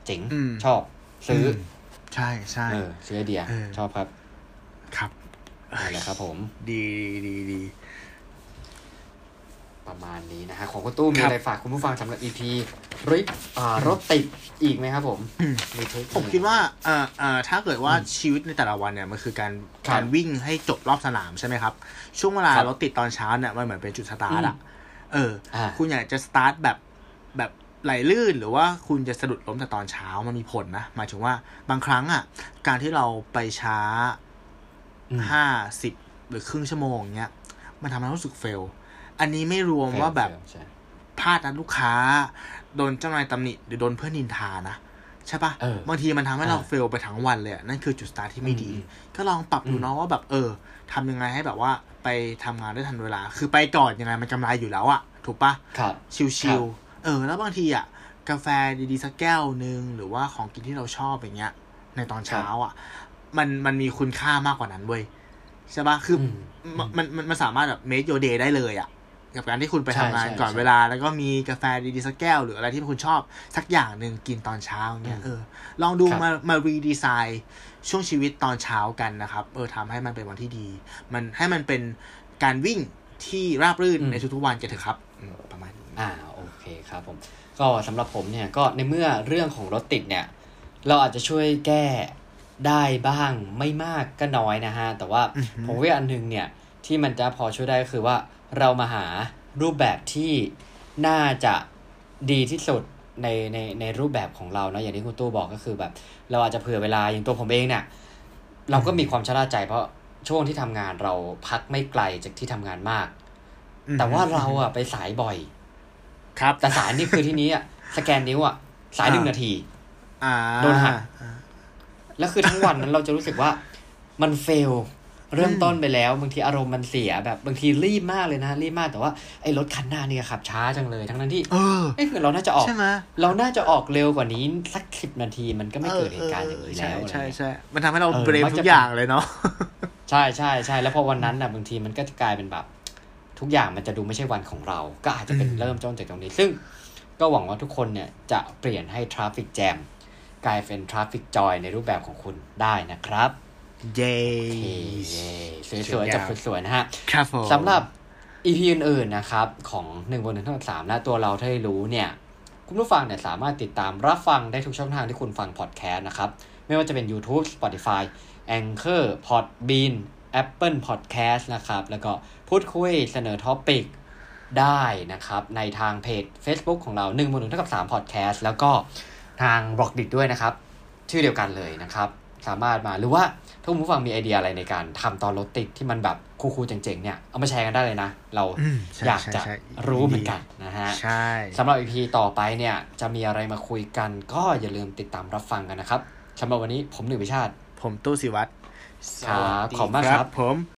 เจ๋งอืมชอบ ซื้อมใช่ใช่เออซื้อไอเดียเออชอบครับ ครับนั่นแหละครับผม ดีดีดีประมาณนี้นะฮะของคุณตู้มีครับอะไรฝากคุณผู้ฟังสำหรับ EP ริบอ่ารถติดอีกไหมครับผมอืมมีเทคนิผมคิดว่าเอ่อเอ่อถ้าเกิดว่าชีวิตในแต่ละวันเนี่ยมันคือการครับการวิ่งให้จบรอบสนามใช่ไหมครับ ช่วงเวลาครับรถติดตอนเช้าเนี่ยมันเหมือนเป็นจุดสตาร์ทอะเอออ่าคุณอยากจะสตาร์ทแบบแบบ ไหลลื่นหรือว่าคุณจะสะดุดล้มแต่ตอนเช้ามันมีผลนะหมายถึงว่าบางครั้งอะ การที่เราไปช้าอืมห้าสิบหรือครึ่งชั่วโมงเงี้ย มันทำให้เรารู้สึก fail อันนี้ไม่รวมว่าแบบใช่พลาดนัดลูกค้า โดนเจ้านายตำหนิหรือโดนเพื่อนนินทานะใช่ปะเออบางทีมันทำให้เราอ่า fail ไปทั้งวันเลยอะนั่นคือจุดสตาร์ทที่ไม่ดีอืมก็ลองปรับดูอืมเนาะว่าแบบเออทำยังไงให้แบบว่าไปทำงานได้ทันเวลา คือไปก่อนยังไงมันกำไรอยู่แล้วอะถูกปะครับ chill ๆ ครับ เออ แล้วบางทีอะ กาแฟดีๆสักแก้วหนึ่งหรือว่าของกินที่เราชอบอย่างเงี้ย ในตอนเช้าอะ มันมันมีคุณค่ามากกว่านั้นเว้ยใช่ปะคืออมมันมันมันมันสามารถแบบ make your day ได้เลยอะกับการที่คุณไปใช่ทำงานใช่ก่อนใช่เวลา แล้วก็มีกาแฟดีๆสักแก้ว หรืออะไรที่คุณชอบสักอย่างหนึ่งกินตอนเช้าเงี้ยอืมเออลองดูครับมามารีดีไซน์ช่วงชีวิตตอนเช้ากันนะครับ เออทำให้มันเป็นวันที่ดี มันให้มันเป็นการวิ่งที่ราบรื่นในทุกๆวันกันเถอะครับอืมประมาณนี้อ่าโอ เคครับผม ก็สำหรับผมเนี่ยก็ในเมื่อเรื่องของรถติดเนี่ย เราอาจจะช่วยแก้ได้บ้างไม่มากก็น้อยนะฮะ แต่ว่าอือหือผมว่าอันหนึงเนี่ยที่มันจะพอช่วยได้ก็คือว่าเรามาหารูปแบบที่น่าจะดีที่สุดในในในรูปแบบของเราเนอะอย่างที่คุณตู้บอกก็คือแบบ เราอาจจะเผื่อเวลาอย่างตัวผมเองเนี่ยเราก็มีความชะล่าใจ เพราะช่วงที่ทำงานเราพักไม่ไกลจากที่ทำงานมาก แต่ว่าเราอะไปสายบ่อย ครับ แต่สายนี่คือที่นี้อะสแกนนิ้วอะสายหนึ่งนาทีอ่าโดนหักแล้วคือทั้งวันนั้นเราจะรู้สึกว่ามันเฟล เริ่มต้นไปแล้วบางทีอารมณ์มันเสียแบบบางทีรีบมากเลยนะรีบมากแต่ว่าไอ้รถคันหน้าเนี่ยขับช้าจังเลย ทั้งนั้นที่เออเอ้ยคือเราน่าจะออกใช่ไหมเราน่าจะออกเร็วกว่านี้สักสิบนาทีมันก็ไม่เกิดเหตุการณ์อย่างนี้ใช่แล้วอะไรใช่เงี้ยใช่มันทำให้เราเออเบรมมักจะทุกอย่างเลยเนาะใช่ใช่ใช่แล้วพอวันนั้นน่ะบางทีมันก็จะกลายเป็นแบบ ทุกอย่างมันจะดูไม่ใช่วันของเรา ก็อาจจะเป็นอืมเริ่มต้นจากตรงนี้ ซึ่งก็หวังว่าทุกคนเนี่ยจะเปลี่ยนให้ traffic jam กลายเป็น traffic joy ในรูปแบบของคุณได้นะครับ เย้โอเคเย้สวยๆจบสวยๆนะฮะครับผมสำหรับ EP อื่นๆนะครับ ของหนึ่งบวกหนึ่งเท่ากับสามและตัวเราถ้าได้รู้เนี่ย คุณผู้ฟังเนี่ยสามารถติดตามรับฟังได้ทุกช่องทางที่คุณฟังพอดแคสต์นะครับ ไม่ว่าจะเป็น YouTube Spotify Anchor Podbean Apple Podcast นะครับ แล้วก็พูดคุยเสนอ topic ได้นะครับ ในทางเพจ Facebook ของเราหนึ่งบวกหนึ่งเท่ากับ3 Podcast แล้วก็ทาง Blockdit ด้วยนะครับ ชื่อเดียวกันเลยนะครับ สามารถมาหรือว่าถ้าคุณผู้ฟังมีไอเดียอะไรในการทำตอนรถติดที่มันแบบ cool ๆเจ๋งๆเนี่ย เอามาแชร์กันได้เลยนะ เราอืมใช่อยากใช่จะใช่รู้เหมือนกันนะฮะใช่สำหรับ EP ต่อไปเนี่ย จะมีอะไรมาคุยกัน ก็อย่าลืมติดตามรับฟังกันนะครับสำหรับวันนี้ผมหนึ่งวิชาติ ผมตู้สิวัตรครับ สวัสดีขอบคุณมากครับผม